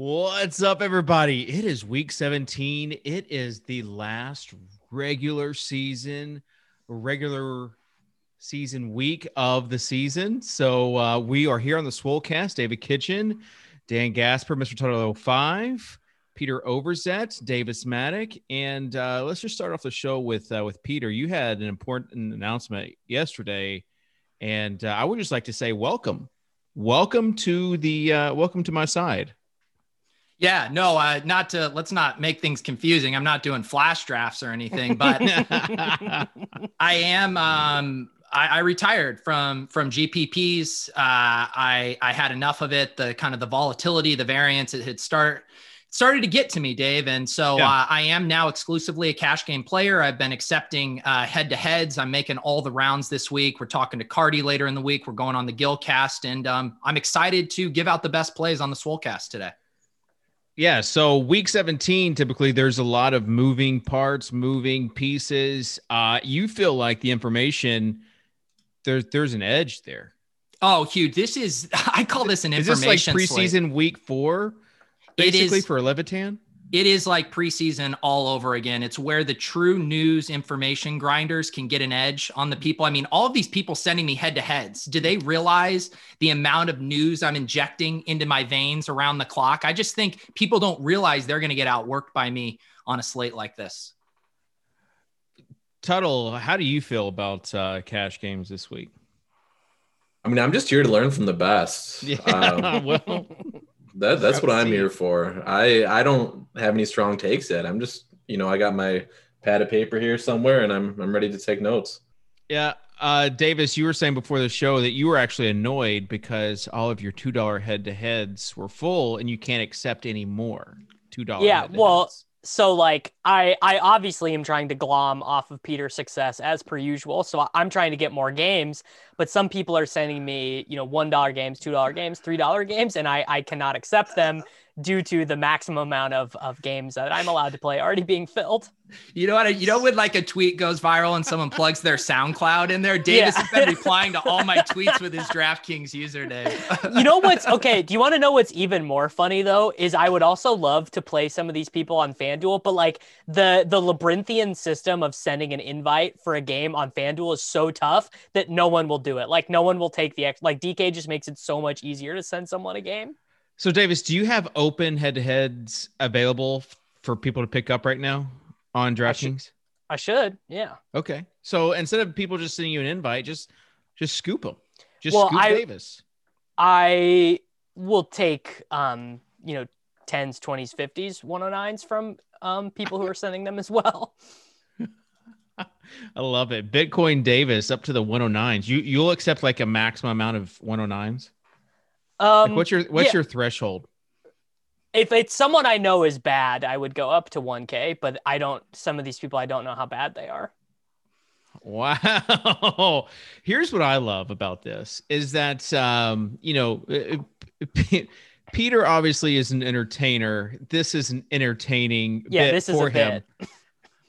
What's up, everybody? It is week 17. It is the last regular season, regular season week of the season. So uh, we are here on the Swolecast. David Kitchen, Dan Gasper, Mr. Tuttle 05, Peter Overzet, Davis Mattek, and uh, let's just start off the show with uh, with Peter. You had an important announcement yesterday, and uh, I would just like to say welcome, welcome to the uh, welcome to my side. Yeah, no, uh, not to let's not make things confusing. I'm not doing flash drafts or anything, but I am. Um, I, I, retired from from GPPs. Uh, I I had enough of it. The kind of the volatility, the variance, it had start started to get to me, Dave. And so yeah. uh, I am now exclusively a cash game player. I've been accepting head to heads. I'm making all the rounds this week. We're talking to Cardi later in the week. We're going on the Gilcast, and um, I'm excited to give out the best plays on the Swolecast today. Yeah, so week 17 typically there's a lot of moving parts, moving pieces. Uh you feel like the information there's there's an edge there. Oh, huge. This is I call this an information Is this like preseason slate. week 4 basically for Levitan? It is like preseason all over again. It's where the true news information grinders can get an edge on the people. I mean, all of these people sending me head to heads, do they realize the amount of news I'm injecting into my veins around the clock? I just think people don't realize they're going to get outworked by me on a slate like this. Tuttle, how do you feel about uh, cash games this week? I mean, I'm just here to learn from the best. Yeah, um, well, that that's what I'm here for. I I don't have any strong takes yet. I'm just you know I got my pad of paper here somewhere and I'm I'm ready to take notes. Yeah, uh, Davis, you were saying before the show that you were actually annoyed because all of your two dollar head to heads were full and you can't accept any more two dollar. Yeah, well, so like I I obviously am trying to glom off of Peter's success as per usual. So I'm trying to get more games, but some people are sending me, you know, one dollar games, two dollar games, three dollar games, and I I cannot accept them due to the maximum amount of, of games that I'm allowed to play already being filled. You know what? I, You know when like a tweet goes viral and someone plugs their SoundCloud in there. Davis yeah. has been replying to all my tweets with his DraftKings username. you know what's okay? Do you want to know what's even more funny though? Is I would also love to play some of these people on FanDuel, but like the the labyrinthian system of sending an invite for a game on FanDuel is so tough that no one will do it. Like no one will take the X. Like DK just makes it so much easier to send someone a game. So, Davis, do you have open head to heads available for people to pick up right now on DraftKings? I, I should, yeah. Okay. So instead of people just sending you an invite, just just scoop them. Just well, scoop I, Davis. I will take um, you know, 10s, 20s, 50s, 109s from um people who are sending them as well. I love it. Bitcoin Davis up to the 109s. You you'll accept like a maximum amount of 109s? Um, like what's your what's yeah. your threshold? If it's someone I know is bad, I would go up to 1K, but I don't. Some of these people, I don't know how bad they are. Wow. Here's what I love about this is that um, you know, Peter obviously is an entertainer. This is an entertaining yeah, this is for him. Bit.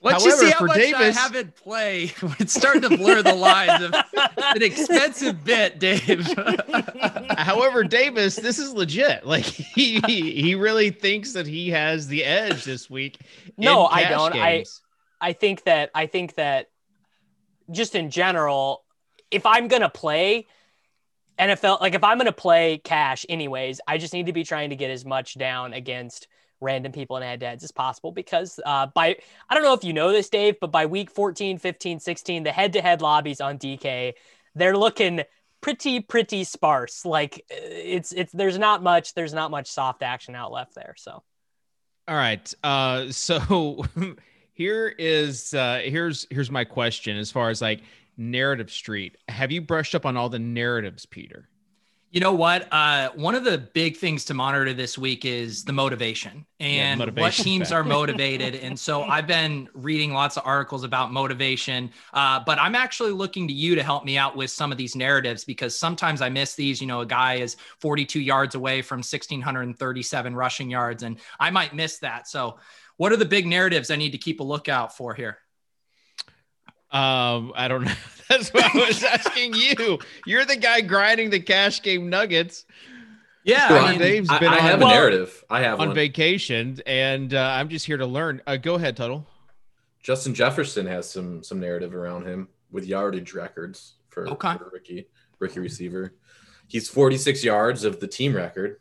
Let's However, just see how much Davis, I haven't played. It's starting to blur the lines of an expensive bit, Dave. However, Davis, this is legit. Like he he really thinks that he has the edge this week. No, I don't. Games. I I think that I think that just in general, if I'm gonna play NFL, like if I'm gonna play cash anyways, I just need to be trying to get as much down against random people in head to heads as possible because uh, by I don't know if you know this, Dave, but by week 14, 15, 16, the head to head lobbies on DK, they're looking pretty pretty sparse. Like it's it's there's not much there's not much soft action out left there. So, all right. Uh, so here is uh, here's here's my question as far as like narrative street. Have you brushed up on all the narratives, Peter? You know what? Uh, one of the big things to monitor this week is the motivation and yeah, what teams are motivated. and so I've been reading lots of articles about motivation, uh, but I'm actually looking to you to help me out with some of these narratives because sometimes I miss these. You know, a guy is 42 yards away from 1,637 rushing yards, and I might miss that. So, what are the big narratives I need to keep a lookout for here? Um, I don't know. That's why I was asking you. You're the guy grinding the cash game nuggets. Yeah, I mean, Dave's been I, I have a narrative. I have on one. vacation, and uh, I'm just here to learn. Uh, go ahead, Tuttle. Justin Jefferson has some some narrative around him with yardage records for, okay. for rookie rookie receiver. He's 46 yards of the team record,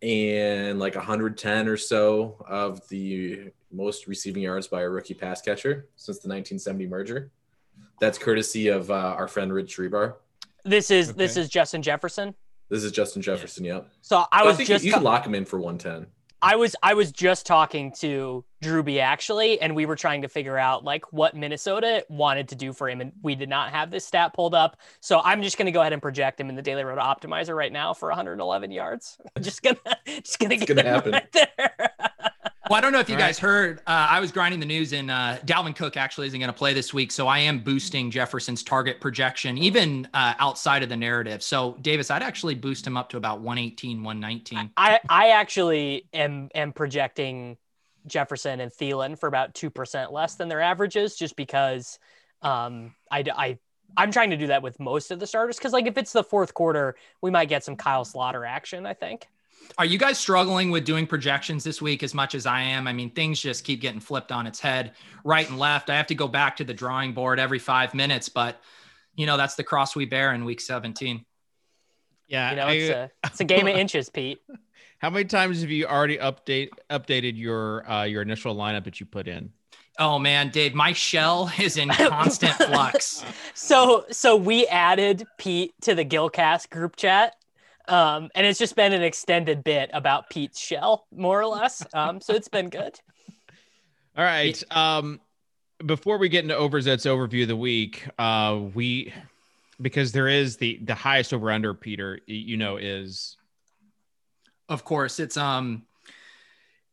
and like 110 or so of the most receiving yards by a rookie pass catcher since the 1970 merger. That's courtesy of uh, our friend Rich Hribar. This is okay. this is Justin Jefferson. This is Justin Jefferson. Yep. So I was I just you, you can lock him in for 110. I was I was just talking to Drewby actually, and we were trying to figure out like what Minnesota wanted to do for him, and we did not have this stat pulled up. So I'm just gonna go ahead and project him in the Daily Roto Optimizer right now for 111 yards. I'm just gonna just gonna it's get gonna happen. right there. Well, I don't know if you All guys right. heard. Uh, I was grinding the news, and uh, Dalvin Cook actually isn't going to play this week, so I am boosting Jefferson's target projection, even uh, outside of the narrative. So, Davis, I'd actually boost him up to about 118, 119. I, I actually am am projecting Jefferson and Thielen for about two percent less than their averages, just because um, I, I I'm trying to do that with most of the starters because, like, if it's the fourth quarter, we might get some Kyle Sloter action. I think. Are you guys struggling with doing projections this week as much as I am? I mean, things just keep getting flipped on its head right and left. I have to go back to the drawing board every five minutes, but you know, that's the cross we bear in week 17. Yeah. You know, it's, I, a, it's a game of inches, Pete. How many times have you already update updated your uh, your initial lineup that you put in? Oh man, Dave, my shell is in constant flux. So so we added Pete to the Gilcast group chat um, and it's just been an extended bit about Pete's shell, more or less. Um, so it's been good. All right. Um, before we get into Overzet's overview of the week, uh, we because there is the the highest over under Peter, you know, is of course it's um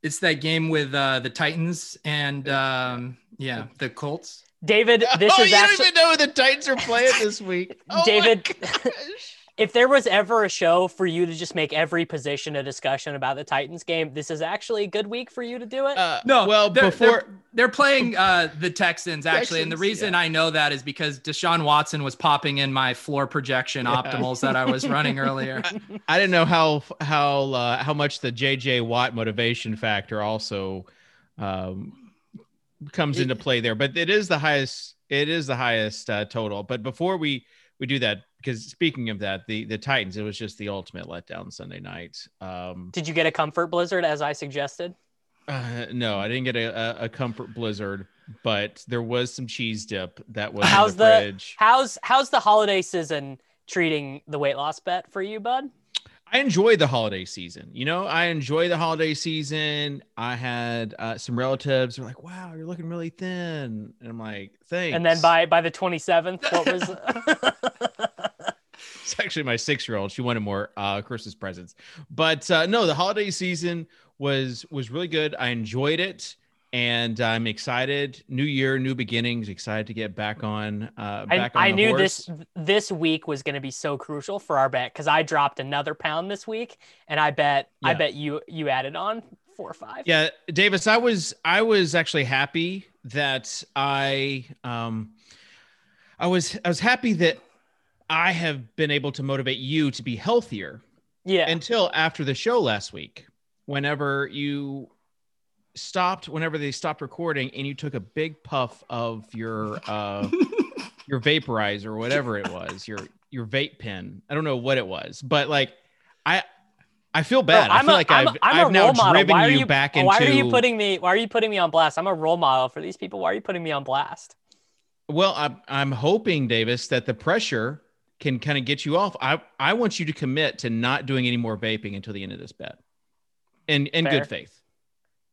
it's that game with uh the Titans and um yeah the Colts. David, this oh, is you actually... don't even know who the Titans are playing this week. Oh David, if there was ever a show for you to just make every position a discussion about the Titans game, this is actually a good week for you to do it. Uh, no, well, they're, before they're, they're playing uh, the Texans actually, Texans, and the reason yeah. I know that is because Deshaun Watson was popping in my floor projection yeah. optimals that I was running earlier. I didn't know how how uh, how much the JJ Watt motivation factor also um, comes into play there, but it is the highest. It is the highest uh, total. But before we we do that because speaking of that, the the Titans, it was just the ultimate letdown Sunday night. Um, Did you get a comfort blizzard as I suggested? Uh, no, I didn't get a, a, comfort blizzard, but there was some cheese dip that was how's the, the fridge. How's how's the holiday season treating the weight loss bet for you, bud? I enjoy the holiday season. You know, I enjoy the holiday season. I had uh, some relatives who were like, "Wow, you're looking really thin," and I'm like, "Thanks." And then by by the 27th, what was? it's actually my six year old. She wanted more uh, Christmas presents, but uh, no, the holiday season was was really good. I enjoyed it, and I'm excited. New year, new beginnings. Excited to get back on. Uh, back I, on I knew horse. this this week was going to be so crucial for our bet because I dropped another pound this week, and I bet yeah. I bet you you added on four or five. Yeah, Davis, I was I was actually happy that I um I was I was happy that I have been able to motivate you to be healthier. Yeah. Until after the show last week, whenever you stopped, whenever they stopped recording, and you took a big puff of your uh, your vaporizer or whatever it was, your your vape pen. I don't know what it was, but like I I feel bad. Bro, I feel a, like I'm, I've, I'm I've now model. driven you, you, back into. Why are you putting me? Why are you putting me on blast? I'm a role model for these people. Why are you putting me on blast? Well, I'm I'm hoping, Davis, that the pressure can kind of get you off. I I want you to commit to not doing any more vaping until the end of this bet. In in Fair. good faith.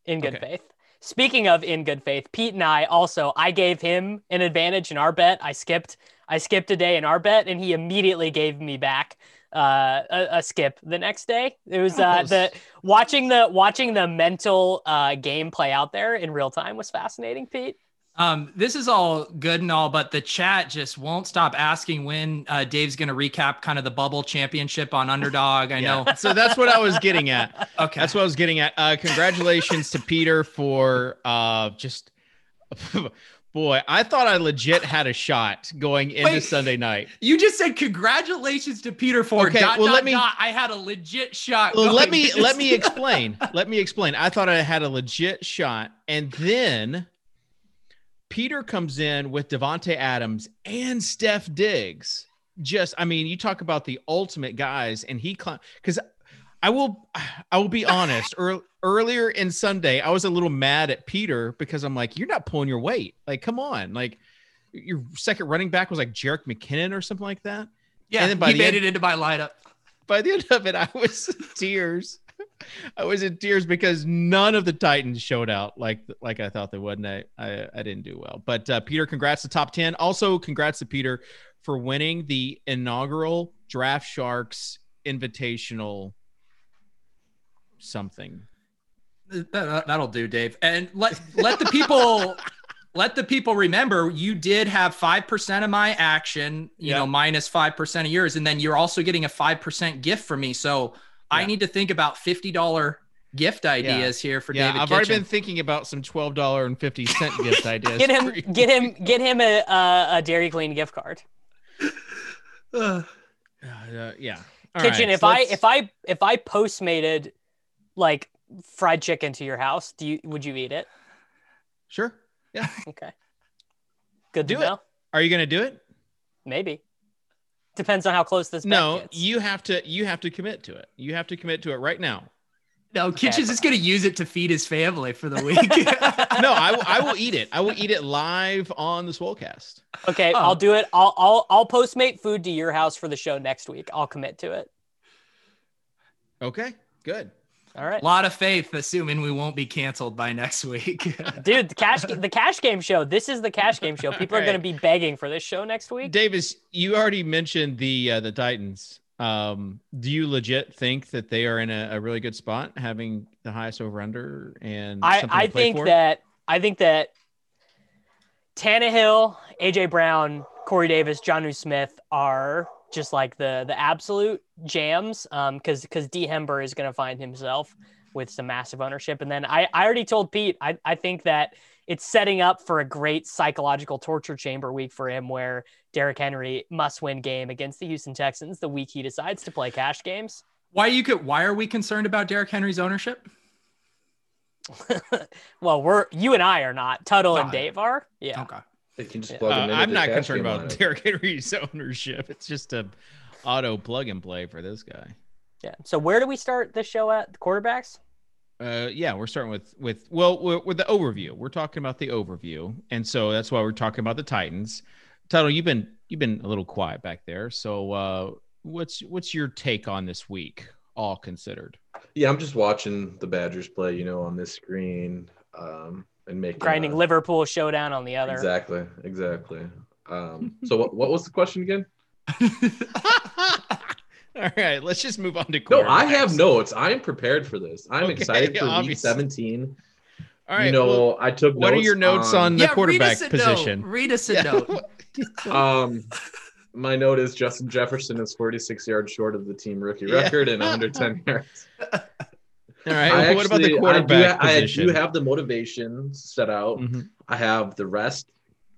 In good okay. faith. Speaking of in good faith, Pete and I also I gave him an advantage in our bet. I skipped I skipped a day in our bet and he immediately gave me back uh, a, a, skip the next day. It was uh, the watching the watching the mental uh, game play out there in real time was fascinating, Pete. Um, this is all good and all, but the chat just won't stop asking when uh, Dave's going to recap kind of the bubble championship on underdog. I yeah. know. So that's what I was getting at. okay. That's what I was getting at. Uh, congratulations to Peter for uh, just Boy, I thought I legit had a shot going into Wait, Sunday night. You just said congratulations to Peter Ford. Okay, dot, well, dot, let me. Dot, I had a legit shot. Well, let me let me explain. let me explain. I thought I had a legit shot, and then Peter comes in with Davante Adams and Steph Diggs. Just, I mean, you talk about the ultimate guys, and he because I will I will be honest. Early, earlier in Sunday, I was a little mad at Peter because I'm like, you're not pulling your weight. Like, come on. Like your second running back was like Jerick McKinnon or something like that. Yeah, and then by he the made end, it into my lineup. By the end of it, I was tears. I was in tears because none of the Titans showed out like like I thought they would, and I I, I didn't do well. But uh, Peter, congrats to top ten. Also, congrats to Peter for winning the inaugural Draft Sharks Invitational something. That, that'll do, Dave. And let let the people let the people remember you did have 5% of my action, you yep. know, minus 5% of yours. And then you're also getting a 5% gift from me. So yeah. I need to think about $50 gift ideas yeah. here for yeah, David. I've Kitchen. already been thinking about some $12.50 gift ideas. Get him, get him, get him a, a, a Dairy Queen gift card. Uh, uh, yeah. All Kitchen, right, if so I, if I, if I postmated like fried chicken to your house, do you would you eat it? Sure. Yeah. okay. Good do it. Know. Are you gonna do it? Maybe. Depends on how close this. No, you have to. You have to commit to it. You have to commit to it right now. No, okay. Kitchen's just gonna use it to feed his family for the week. no, I, I will eat it. I will eat it live on the Swolecast. Okay, oh. I'll do it. I'll I'll I'll postmate food to your house for the show next week. I'll commit to it. Okay, good. All right. A lot of faith, assuming we won't be canceled by next week. Dude, the cash the cash game show. This is the cash game show. People right. are going to be begging for this show next week. Davis, you already mentioned the uh, the Titans. Um, do you legit think that they are in a, a really good spot, having the highest over under and I I think for? that I think that Tannehill, AJ Brown, Corey Davis, Jonnu Smith are just like the the absolute jams um because because D Hember is going to find himself with some massive ownership and then I I already told Pete I I think that it's setting up for a great psychological torture chamber week for him where Derrick Henry must win game against the Houston Texans the week he decides to play cash games. Why you could why are we concerned about Derrick Henry's ownership? well, we're you and I are not. Tuttle and Dave are. Yeah. Okay. They can just plug uh, I'm not concerned about Derrick Henry's ownership. It's just a auto plug and play for this guy. Yeah. So where do we start this show at? The quarterbacks? Uh, yeah, we're starting with with well with the overview. We're talking about the overview, and so that's why we're talking about the Titans. Tuttle, you've been you've been a little quiet back there. So uh, what's what's your take on this week, all considered? Yeah, I'm just watching the Badgers play. You know, on this screen. Um, and make grinding a, Liverpool showdown on the other. Exactly, exactly. Um, so what, what was the question again? All right, let's just move on to. No, I have notes. I am prepared for this. I'm okay, excited for obviously. week 17. All right. You know, well, I took. What are your notes on, on the yeah, quarterback read position? Note. Read us a yeah. note. um, my note is Justin Jefferson is 46 yards short of the team rookie yeah. record and 110 yards. All right. Actually, what about the quarterback I do, position? I do have the motivation set out. Mm-hmm. I have the rest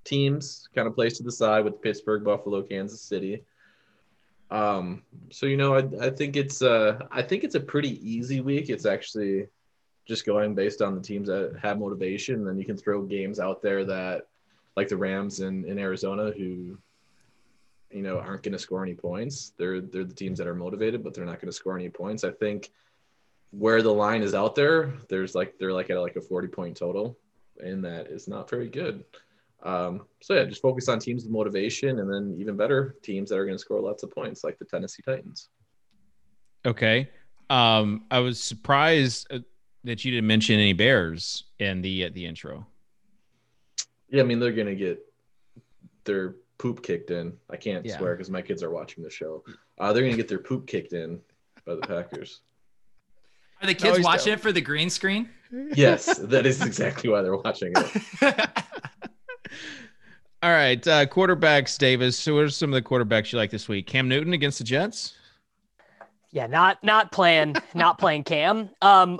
teams kind of placed to the side with Pittsburgh, Buffalo, Kansas City. Um, so you know, I, I think it's uh I think it's a pretty easy week. It's actually just going based on the teams that have motivation. Then you can throw games out there that like the Rams in, in Arizona who you know aren't going to score any points. They're they're the teams that are motivated, but they're not going to score any points. I think where the line is out there, there's like they're like at like a 40 point total, and that is not very good. Um, so yeah, just focus on teams with motivation, and then even better teams that are going to score lots of points, like the Tennessee Titans. Okay, um, I was surprised uh, that you didn't mention any Bears in the uh, the intro. Yeah, I mean they're going to get their poop kicked in. I can't yeah. swear because my kids are watching the show. Uh, they're going to get their poop kicked in by the Packers. Are the kids watching it for the green screen? Yes, that is exactly why they're watching it. All right, uh, quarterbacks, Davis. So, what are some of the quarterbacks you like this week? Cam Newton against the Jets. Yeah, not not playing, not playing Cam. Um,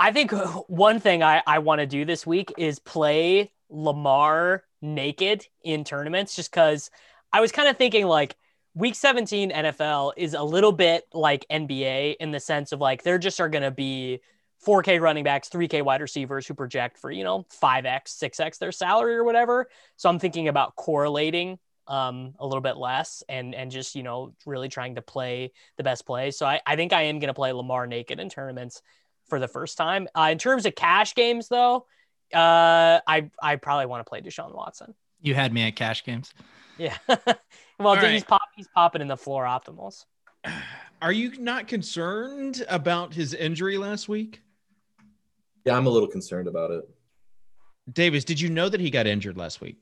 I think one thing I I want to do this week is play Lamar naked in tournaments just because I was kind of thinking like week 17 NFL is a little bit like NBA in the sense of like there just are going to be 4K running backs, 3K wide receivers who project for, you know, 5X, 6X their salary or whatever. So I'm thinking about correlating um, a little bit less and and just, you know, really trying to play the best play. So I, I think I am going to play Lamar naked in tournaments for the first time. Uh, in terms of cash games, though, uh, I I probably want to play Deshaun Watson. You had me at cash games. Yeah. well, he's right. pop he's popping in the floor optimals. Are you not concerned about his injury last week? Yeah, I'm a little concerned about it. Davis, did you know that he got injured last week?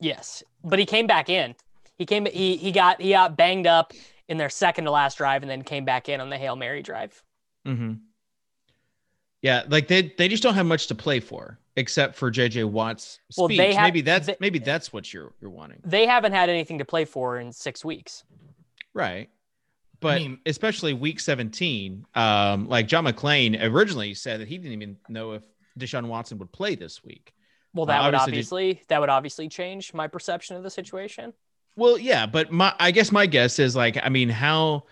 Yes, but he came back in. He came he he got he got banged up in their second to last drive and then came back in on the Hail Mary drive. Mm-hmm. Yeah, like they they just don't have much to play for except for JJ Watt's speech. Well, they have, maybe that's they, maybe that's what you're you're wanting. They haven't had anything to play for in six weeks. Right. But I mean, especially week 17, um, like John McClain originally said that he didn't even know if Deshaun Watson would play this week. Well, that uh, would obviously did... that would obviously change my perception of the situation. Well, yeah, but my I guess my guess is like, I mean, how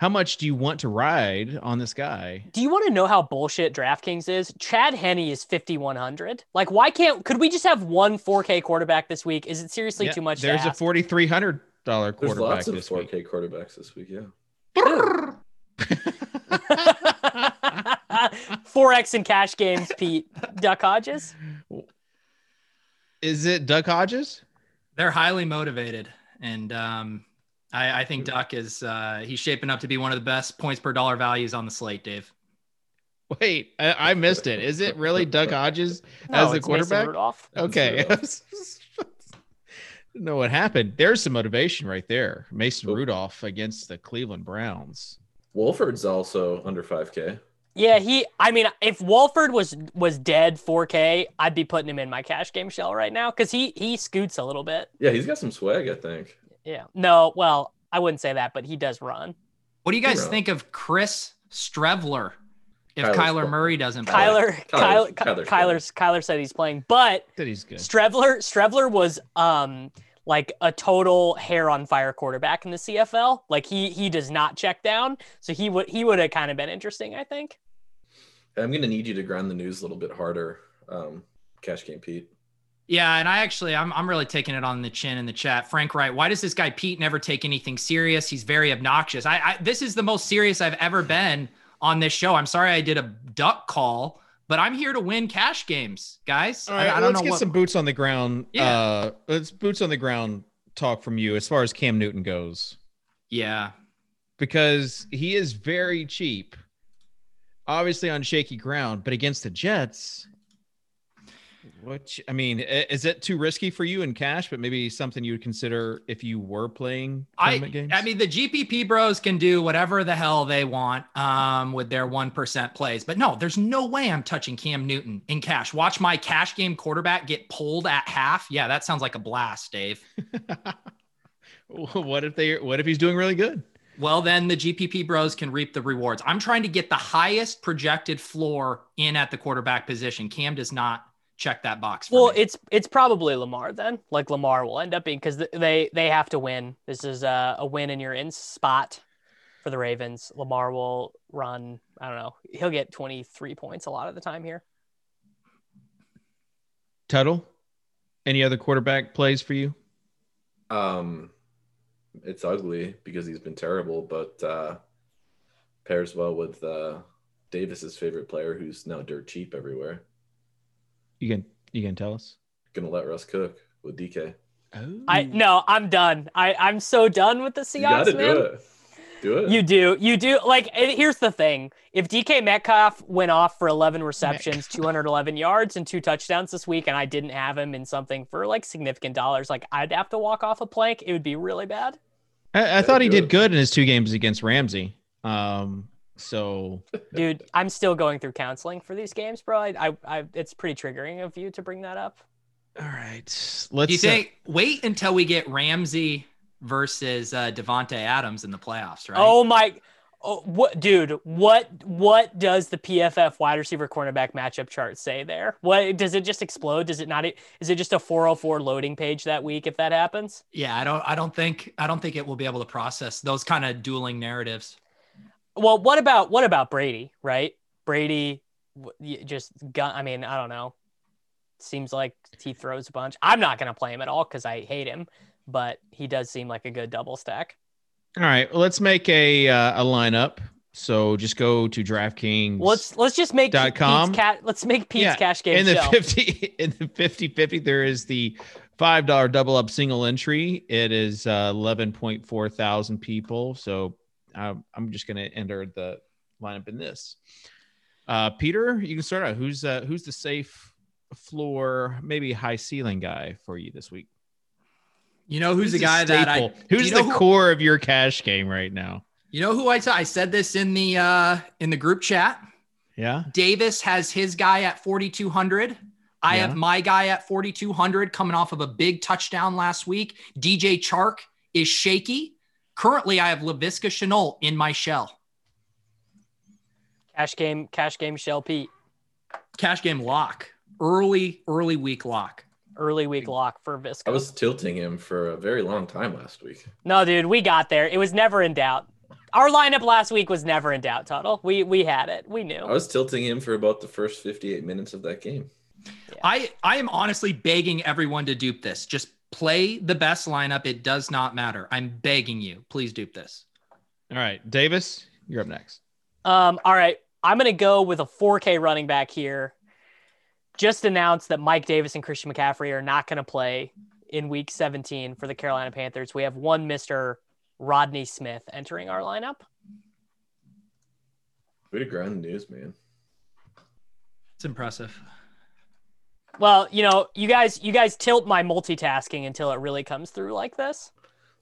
how much do you want to ride on this guy? Do you want to know how bullshit DraftKings is? Chad Henne is 5100. Like why can't could we just have one 4K quarterback this week? Is it seriously yeah, too much? There's a $4300 quarterback There's lots of 4K week. quarterbacks this week, yeah. 4X in cash games, Pete. Duck Hodges? Is it Duck Hodges? They're highly motivated and um I, I think Duck is uh, he's shaping up to be one of the best points per dollar values on the slate, Dave. Wait, I, I missed it. Is it really Duck Hodges no, as the quarterback? Okay. know what happened. There's some motivation right there. Mason Rudolph against the Cleveland Browns. Wolford's also under 5K. Yeah, he. I mean, if Wolford was was dead 4K, I'd be putting him in my cash game shell right now because he he scoots a little bit. Yeah, he's got some swag. I think. Yeah. No, well, I wouldn't say that, but he does run. What do you guys think of Chris Streveler if Kyler's Kyler Murray doesn't play? Kyler, Kyler, Kyler, Kyler's, Kyler said he's playing, but that he's good. Streveler, Streveler was um like a total hair on fire quarterback in the CFL. Like he he does not check down, so he would he would have kind of been interesting, I think. I'm gonna need you to grind the news a little bit harder, um, Cash Game Pete. Yeah, and I actually I'm I'm really taking it on the chin in the chat. Frank Wright, why does this guy Pete never take anything serious? He's very obnoxious. I, I this is the most serious I've ever been on this show. I'm sorry I did a duck call, but I'm here to win cash games, guys. All right, I, I let's get what... some boots on the ground. Yeah, uh, let's boots on the ground talk from you as far as Cam Newton goes. Yeah, because he is very cheap, obviously on shaky ground, but against the Jets which I mean, is it too risky for you in cash? But maybe something you would consider if you were playing tournament I, games. I mean, the GPP bros can do whatever the hell they want um, with their one percent plays, but no, there's no way I'm touching Cam Newton in cash. Watch my cash game quarterback get pulled at half. Yeah, that sounds like a blast, Dave. what if they? What if he's doing really good? Well, then the GPP bros can reap the rewards. I'm trying to get the highest projected floor in at the quarterback position. Cam does not check that box. well, me. it's it's probably Lamar then. Like Lamar will end up being because they they have to win. This is a, a win and you're in spot for the Ravens. Lamar will run. I don't know. He'll get 23 points a lot of the time here. Tuttle, any other quarterback plays for you? Um, it's ugly because he's been terrible, but uh, pairs well with uh, Davis's favorite player, who's now dirt cheap everywhere. You can you can tell us. Gonna let Russ cook with DK. Oh. I no, I'm done. I I'm so done with the Seahawks, you man. Do it. Do it. You do. You do. Like, here's the thing: if DK Metcalf went off for 11 receptions, 211 yards, and two touchdowns this week, and I didn't have him in something for like significant dollars, like I'd have to walk off a plank. It would be really bad. I, I thought he did good in his two games against Ramsey. Um, so, dude, I'm still going through counseling for these games, bro. I, I, I it's pretty triggering of you to bring that up. All right, let's. Do you think uh, wait until we get Ramsey versus uh, Davante Adams in the playoffs, right? Oh my, Oh, what, dude? What what does the PFF wide receiver cornerback matchup chart say there? What does it just explode? Does it not? Is it just a 404 loading page that week if that happens? Yeah, I don't. I don't think. I don't think it will be able to process those kind of dueling narratives. Well, what about what about Brady? Right, Brady, just gun. I mean, I don't know. Seems like he throws a bunch. I'm not gonna play him at all because I hate him, but he does seem like a good double stack. All right, well, let's make a uh, a lineup. So just go to DraftKings. Let's let's just make dot com. Cat, let's make Pete's yeah. cash game. In the show. fifty in the 50-50, there is the five dollar double up single entry. It is uh, eleven point four thousand people. So I'm I'm just gonna enter the lineup in this. Uh, Peter, you can start out. Who's uh, who's the safe floor, maybe high ceiling guy for you this week? You know who's, who's the guy that I who's the who, core of your cash game right now? You know who I saw? I said this in the uh in the group chat. Yeah. Davis has his guy at 4200. I yeah. have my guy at 4200 coming off of a big touchdown last week. DJ Chark is shaky. Currently, I have Laviska Shenault in my shell. Cash game, cash game shell Pete. Cash game lock. Early, early week lock early week lock for Visca. I was tilting him for a very long time last week. No, dude, we got there. It was never in doubt. Our lineup last week was never in doubt, Tuttle. We we had it. We knew. I was tilting him for about the first 58 minutes of that game. Yeah. I I am honestly begging everyone to dupe this. Just play the best lineup. It does not matter. I'm begging you. Please dupe this. All right, Davis, you're up next. Um, all right. I'm gonna go with a 4K running back here just announced that Mike Davis and Christian McCaffrey are not going to play in week 17 for the Carolina Panthers. We have one Mr. Rodney Smith entering our lineup. Way to grind the news, man. It's impressive. Well, you know, you guys you guys tilt my multitasking until it really comes through like this.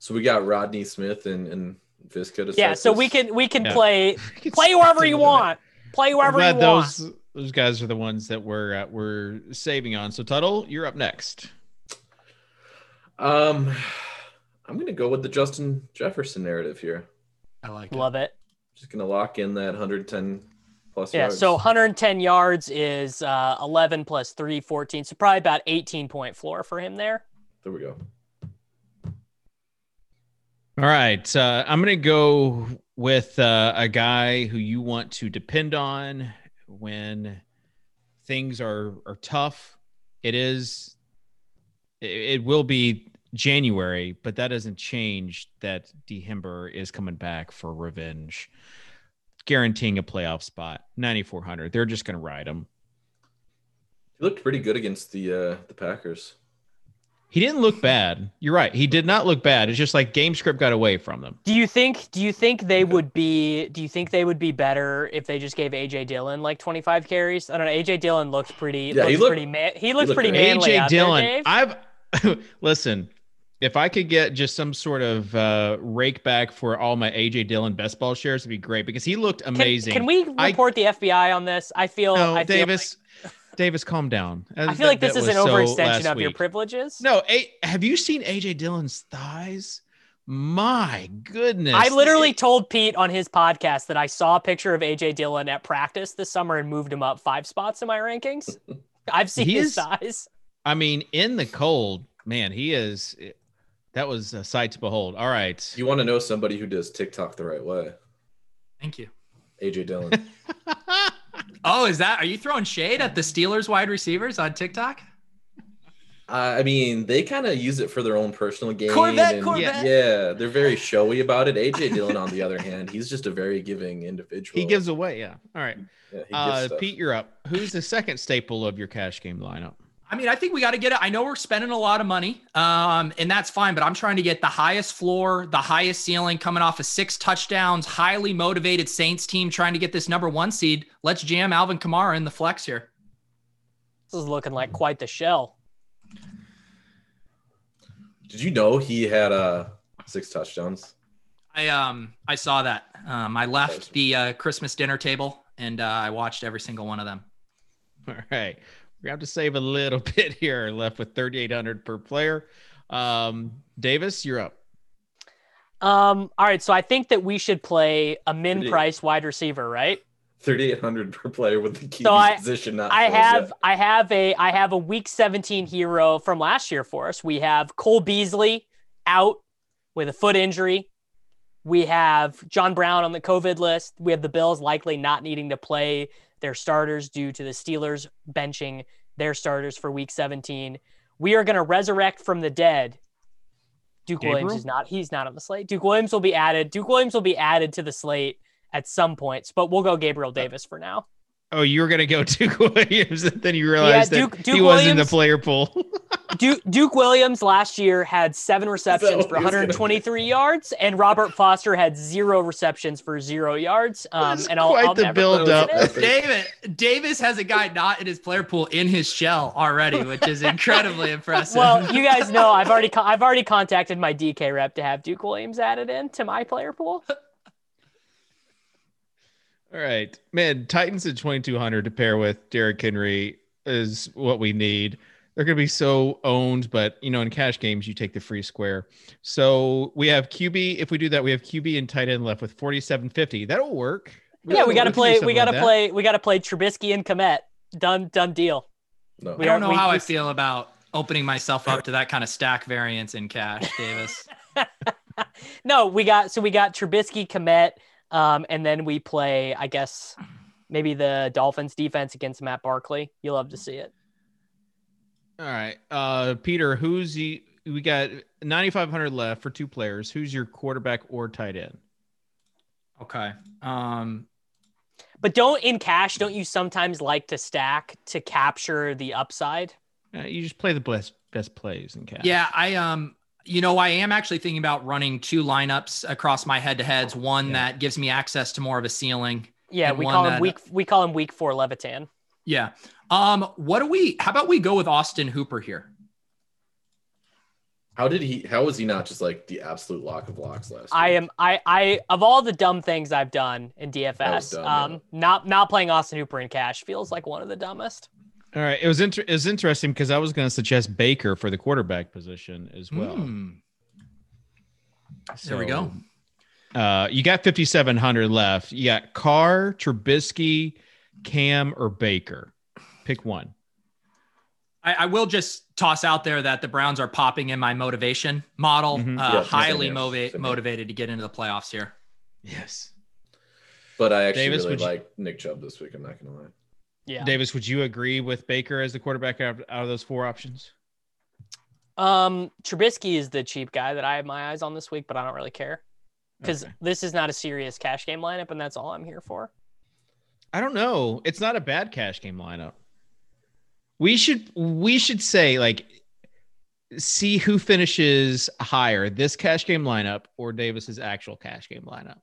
So we got Rodney Smith and, and Visca to Yeah, so we can we can yeah. play play wherever you want. Play wherever you those, want. Those guys are the ones that we're uh, we're saving on. So Tuttle, you're up next. Um, I'm gonna go with the Justin Jefferson narrative here. I like it. Love it. Just gonna lock in that 110 plus. Yeah, yards. so 110 yards is uh, 11 plus 3, 14. So probably about 18 point floor for him there. There we go. All right, uh, I'm gonna go with uh, a guy who you want to depend on when things are are tough. It is it, it will be January, but that doesn't change that D Himber is coming back for revenge, guaranteeing a playoff spot. 9400. They're just going to ride him. He looked pretty good against the uh the Packers. He didn't look bad. You're right. He did not look bad. It's just like game script got away from them. Do you think do you think they would be do you think they would be better if they just gave AJ Dillon like 25 carries? I don't know. AJ Dillon looks pretty yeah, looks he looked, pretty man he looks he pretty manly. AJ Dillon. There, I've listen, if I could get just some sort of uh, rake back for all my AJ Dillon best ball shares, it'd be great because he looked amazing. Can, can we report I, the FBI on this? I feel no, I Davis. Feel like- Davis, calm down. I feel like this is an overextension so of your privileges. No, a- have you seen AJ Dillon's thighs? My goodness. I literally told Pete on his podcast that I saw a picture of AJ Dillon at practice this summer and moved him up five spots in my rankings. I've seen his is, size. I mean, in the cold, man, he is. That was a sight to behold. All right. You want to know somebody who does TikTok the right way? Thank you. AJ Dillon. Oh, is that? Are you throwing shade at the Steelers wide receivers on TikTok? I mean, they kind of use it for their own personal gain. Corvette, and, Corvette. Yeah, they're very showy about it. AJ Dillon, on the other hand, he's just a very giving individual. He gives away, yeah. All right. Yeah, uh, Pete, you're up. Who's the second staple of your cash game lineup? I mean, I think we got to get it. I know we're spending a lot of money, um, and that's fine, but I'm trying to get the highest floor, the highest ceiling coming off of six touchdowns, highly motivated Saints team trying to get this number one seed. Let's jam Alvin Kamara in the flex here. This is looking like quite the shell. Did you know he had uh, six touchdowns? I um I saw that. Um, I left the uh, Christmas dinner table and uh, I watched every single one of them. All right we have to save a little bit here. Left with 3,800 per player. Um, Davis, you're up. Um, all right, so I think that we should play a min price wide receiver, right? 3800 per player with the key so I, position not I have yet. I have a I have a week 17 hero from last year for us. We have Cole Beasley out with a foot injury. We have John Brown on the COVID list. We have the Bills likely not needing to play their starters due to the Steelers benching their starters for week 17. We are going to resurrect from the dead. Duke Gabriel? Williams is not he's not on the slate. Duke Williams will be added. Duke Williams will be added to the slate at some points, but we'll go Gabriel Davis for now. Oh, you were gonna go Duke Williams, and then you realized yeah, Duke, that Duke he Williams, was in the player pool. Duke, Duke Williams last year had seven receptions for 123 yards, and Robert Foster had zero receptions for zero yards. Um, and I'll, quite I'll the build up. David Davis has a guy not in his player pool in his shell already, which is incredibly impressive. Well, you guys know I've already I've already contacted my DK rep to have Duke Williams added in to my player pool. All right, man. Titans at 2200 to pair with Derrick Henry is what we need. They're going to be so owned, but you know, in cash games, you take the free square. So we have QB. If we do that, we have QB and tight end left with 4750. That'll work. We yeah, we got to play. We got to like play. We got to play Trubisky and Kmet. Done. Done deal. No. We don't know we, how we, I feel about opening myself up to that kind of stack variance in cash, Davis. no, we got so we got Trubisky, Kmet. Um, and then we play, I guess, maybe the Dolphins defense against Matt Barkley. You love to see it. All right. Uh, Peter, who's the, we got 9,500 left for two players. Who's your quarterback or tight end? Okay. Um, but don't in cash, don't you sometimes like to stack to capture the upside? Uh, you just play the best best plays in cash. Yeah, I um you know, I am actually thinking about running two lineups across my head to heads. One yeah. that gives me access to more of a ceiling. Yeah, we call him that, week. We call him week four Levitan. Yeah. Um. What do we? How about we go with Austin Hooper here? How did he? How was he not just like the absolute lock of locks last? I week? am. I. I of all the dumb things I've done in DFS, dumb, um, yeah. not not playing Austin Hooper in cash feels like one of the dumbest. All right, it was inter- it was interesting because I was going to suggest Baker for the quarterback position as well. Mm. So, there we go. Uh, you got 5,700 left. You got Carr, Trubisky, Cam, or Baker. Pick one. I, I, will just toss out there that the Browns are popping in my motivation model. Mm-hmm. Uh, highly motiva- motivated to get into the playoffs here. Yes. But I actually Davis, really like you... Nick Chubb this week. I'm not going to lie. Yeah. Davis, would you agree with Baker as the quarterback out, out of those four options? Um, Trubisky is the cheap guy that I have my eyes on this week, but I don't really care because okay. this is not a serious cash game lineup, and that's all I'm here for. I don't know. It's not a bad cash game lineup. We should we should say like see who finishes higher, this cash game lineup or Davis's actual cash game lineup.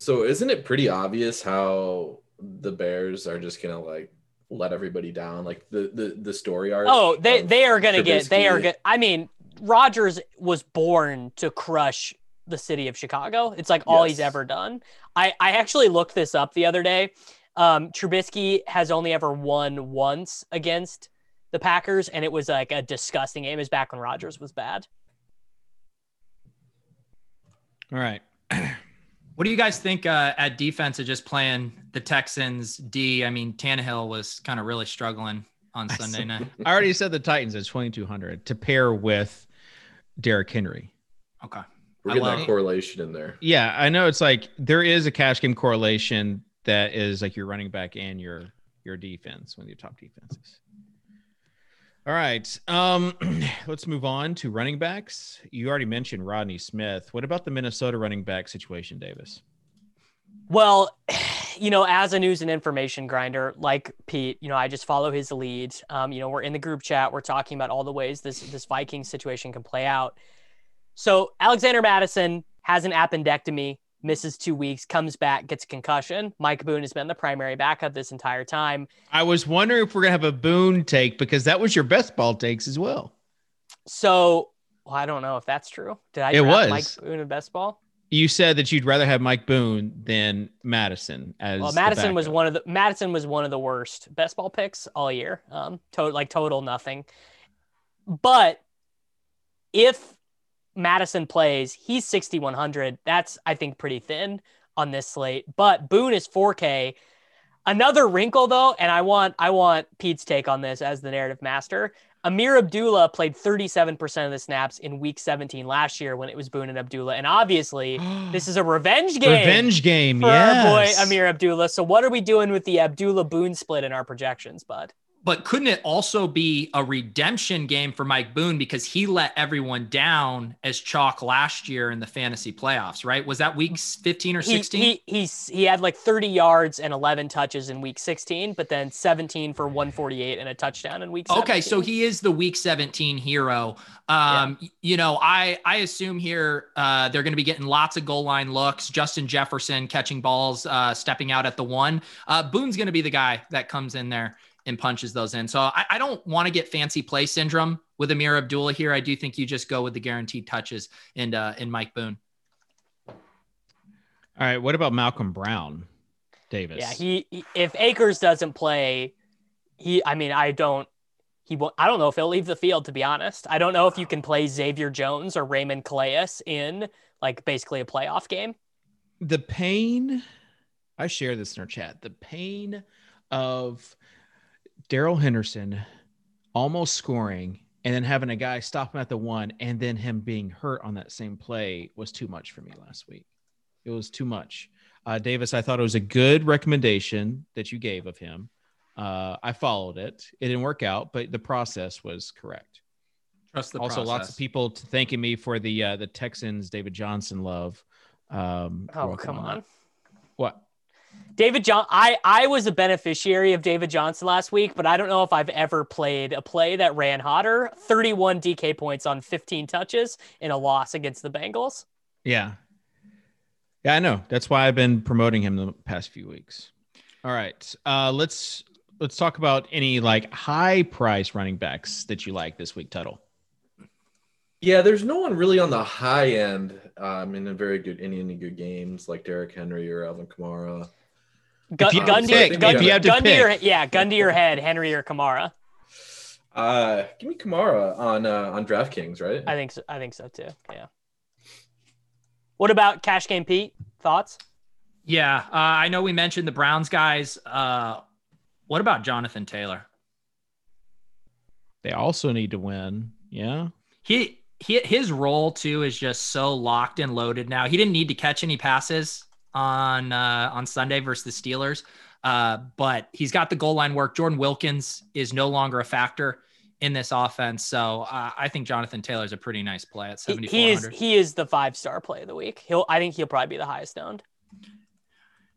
So isn't it pretty obvious how the Bears are just gonna like let everybody down, like the the the story arc. Oh, they they are gonna Trubisky. get they are good. I mean, Rodgers was born to crush the city of Chicago. It's like all yes. he's ever done. I I actually looked this up the other day. Um, Trubisky has only ever won once against the Packers, and it was like a disgusting game. It was back when Rodgers was bad. All right. What do you guys think uh, at defense of just playing the Texans D? I mean, Tannehill was kind of really struggling on Sunday night. I already said the Titans at 2,200 to pair with Derrick Henry. Okay. We're getting that correlation in there. Yeah, I know it's like there is a cash game correlation that is like your running back and your your defense, one of your top defenses. All right. Um, let's move on to running backs. You already mentioned Rodney Smith. What about the Minnesota running back situation, Davis? Well, you know, as a news and information grinder like Pete, you know, I just follow his lead. Um, you know, we're in the group chat. We're talking about all the ways this this Viking situation can play out. So Alexander Mattison has an appendectomy misses two weeks, comes back, gets a concussion. Mike Boone has been the primary backup this entire time. I was wondering if we're gonna have a Boone take because that was your best ball takes as well. So well, I don't know if that's true. Did I? It was Mike Boone in best ball. You said that you'd rather have Mike Boone than Mattison as well. Mattison was one of the Mattison was one of the worst best ball picks all year. Um, to, like total nothing. But if Mattison plays, he's 6,100. That's, I think, pretty thin on this slate. But Boone is 4K. Another wrinkle though, and I want I want Pete's take on this as the narrative master. Ameer Abdullah played 37% of the snaps in week 17 last year when it was Boone and Abdullah. And obviously, this is a revenge game. Revenge game, yeah. boy Ameer Abdullah. So, what are we doing with the Abdullah Boone split in our projections, bud? But couldn't it also be a redemption game for Mike Boone because he let everyone down as chalk last year in the fantasy playoffs, right? Was that week 15 or 16? He, he, he's, he had like 30 yards and 11 touches in week 16, but then 17 for 148 and a touchdown in week 17. Okay, so he is the week 17 hero. Um, yeah. you know, I I assume here uh, they're going to be getting lots of goal line looks. Justin Jefferson catching balls, uh, stepping out at the one. Uh, Boone's going to be the guy that comes in there and punches those in. So I, I don't want to get fancy play syndrome with Ameer Abdullah here. I do think you just go with the guaranteed touches and uh and Mike Boone. All right. What about Malcolm Brown, Davis? Yeah, he, he if Akers doesn't play, he I mean I don't he won't, I don't know if he'll leave the field to be honest. I don't know if you can play Xavier Jones or Raymond Calais in like basically a playoff game. The pain I share this in our chat. The pain of Darrell Henderson almost scoring and then having a guy stop him at the one and then him being hurt on that same play was too much for me last week. It was too much. Uh, Davis, I thought it was a good recommendation that you gave of him. Uh, I followed it. It didn't work out, but the process was correct. Trust the also process. lots of people thanking me for the uh, the Texans David Johnson love. Um, oh come on. on. What? David John I I was a beneficiary of David Johnson last week, but I don't know if I've ever played a play that ran hotter. 31 DK points on 15 touches in a loss against the Bengals. Yeah. Yeah, I know. That's why I've been promoting him the past few weeks. All right. Uh let's let's talk about any like high price running backs that you like this week, Tuttle. Yeah, there's no one really on the high end um, in a very good in any good games like Derrick Henry or Alvin Kamara. Gun, if you gun, to, pick, gun, if you have to gun to pick. your yeah, gun to your head, Henry or Kamara. Uh, give me Kamara on uh, on DraftKings, right? I think so. I think so too. Yeah. What about Cash Game Pete? Thoughts? Yeah, uh, I know we mentioned the Browns guys. Uh, what about Jonathan Taylor? They also need to win. Yeah. He he his role too is just so locked and loaded now. He didn't need to catch any passes on uh, on Sunday versus the Steelers, uh, but he's got the goal line work. Jordan Wilkins is no longer a factor in this offense, so uh, I think Jonathan Taylor is a pretty nice play at seventy four He is he is the five star play of the week. He'll I think he'll probably be the highest owned.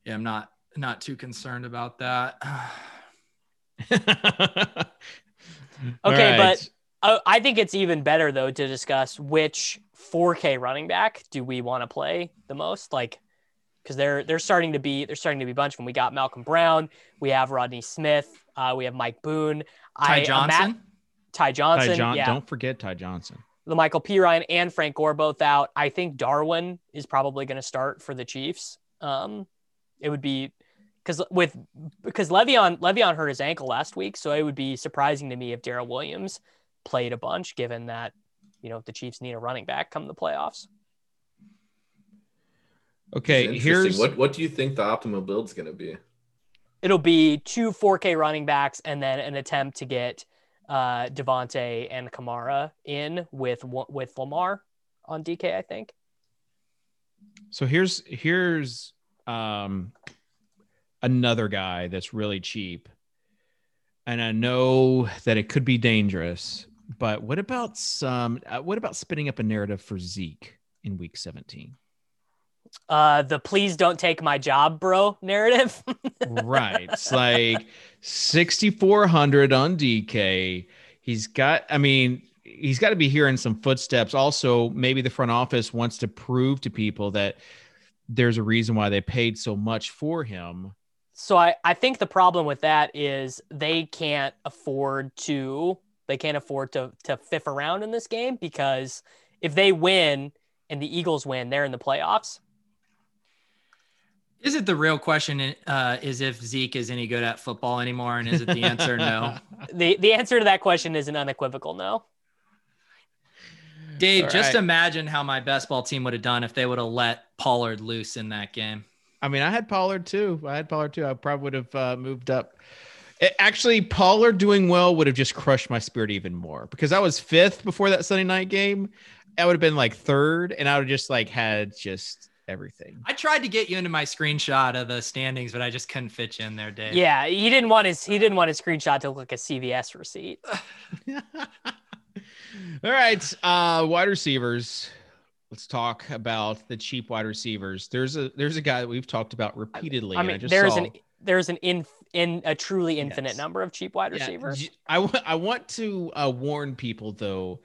Yeah, I'm not not too concerned about that. Okay, but uh, I think it's even better though to discuss which 4K running back do we want to play the most, like because they're they're starting to be they're starting to be a bunch of them. We got Malcolm Brown, we have Rodney Smith, uh, we have Mike Boone, Ty I, Johnson. Matt, Ty Johnson, Ty John- yeah, Don't forget Ty Johnson. the Michael P Ryan and Frank Gore both out. I think Darwin is probably going to start for the Chiefs. Um, it would be because with because Le'Veon Le'Veon hurt his ankle last week, so it would be surprising to me if Darrel Williams played a bunch, given that you know the Chiefs need a running back come the playoffs. Okay, Interesting. here's what what do you think the optimal build's going to be? It'll be two 4K running backs and then an attempt to get uh, Davante and Kamara in with with Lamar on DK. I think. so here's here's um another guy that's really cheap. And I know that it could be dangerous, but what about some uh, what about spinning up a narrative for Zeke in week 17? Uh, the please don't take my job, bro narrative. right. It's like 6,400 on DK. He's got, I mean, he's got to be hearing some footsteps. Also, maybe the front office wants to prove to people that there's a reason why they paid so much for him. So I, I think the problem with that is they can't afford to they can't afford to to fiff around in this game because if they win and the Eagles win, they're in the playoffs. Is it the real question? Uh, is if Zeke is any good at football anymore, and is it the answer no? The the answer to that question is an unequivocal no. Dave, All just right. imagine how my best ball team would have done if they would have let Pollard loose in that game. I mean, I had Pollard too. I had Pollard too. I probably would have uh, moved up. It, actually, Pollard doing well would have just crushed my spirit even more because I was fifth before that Sunday night game. I would have been like third, and I would have just like had just everything. I tried to get you into my screenshot of the standings, but I just couldn't fit you in there, Dave. Yeah, he didn't want his he didn't want his screenshot to look like a CVS receipt. All right, uh, wide receivers. Let's talk about the cheap wide receivers. There's a there's a guy that we've talked about repeatedly. I mean, I there's saw... an there's an in in a truly infinite yes. number of cheap wide receivers. Yeah. I, w- I want to uh, warn people though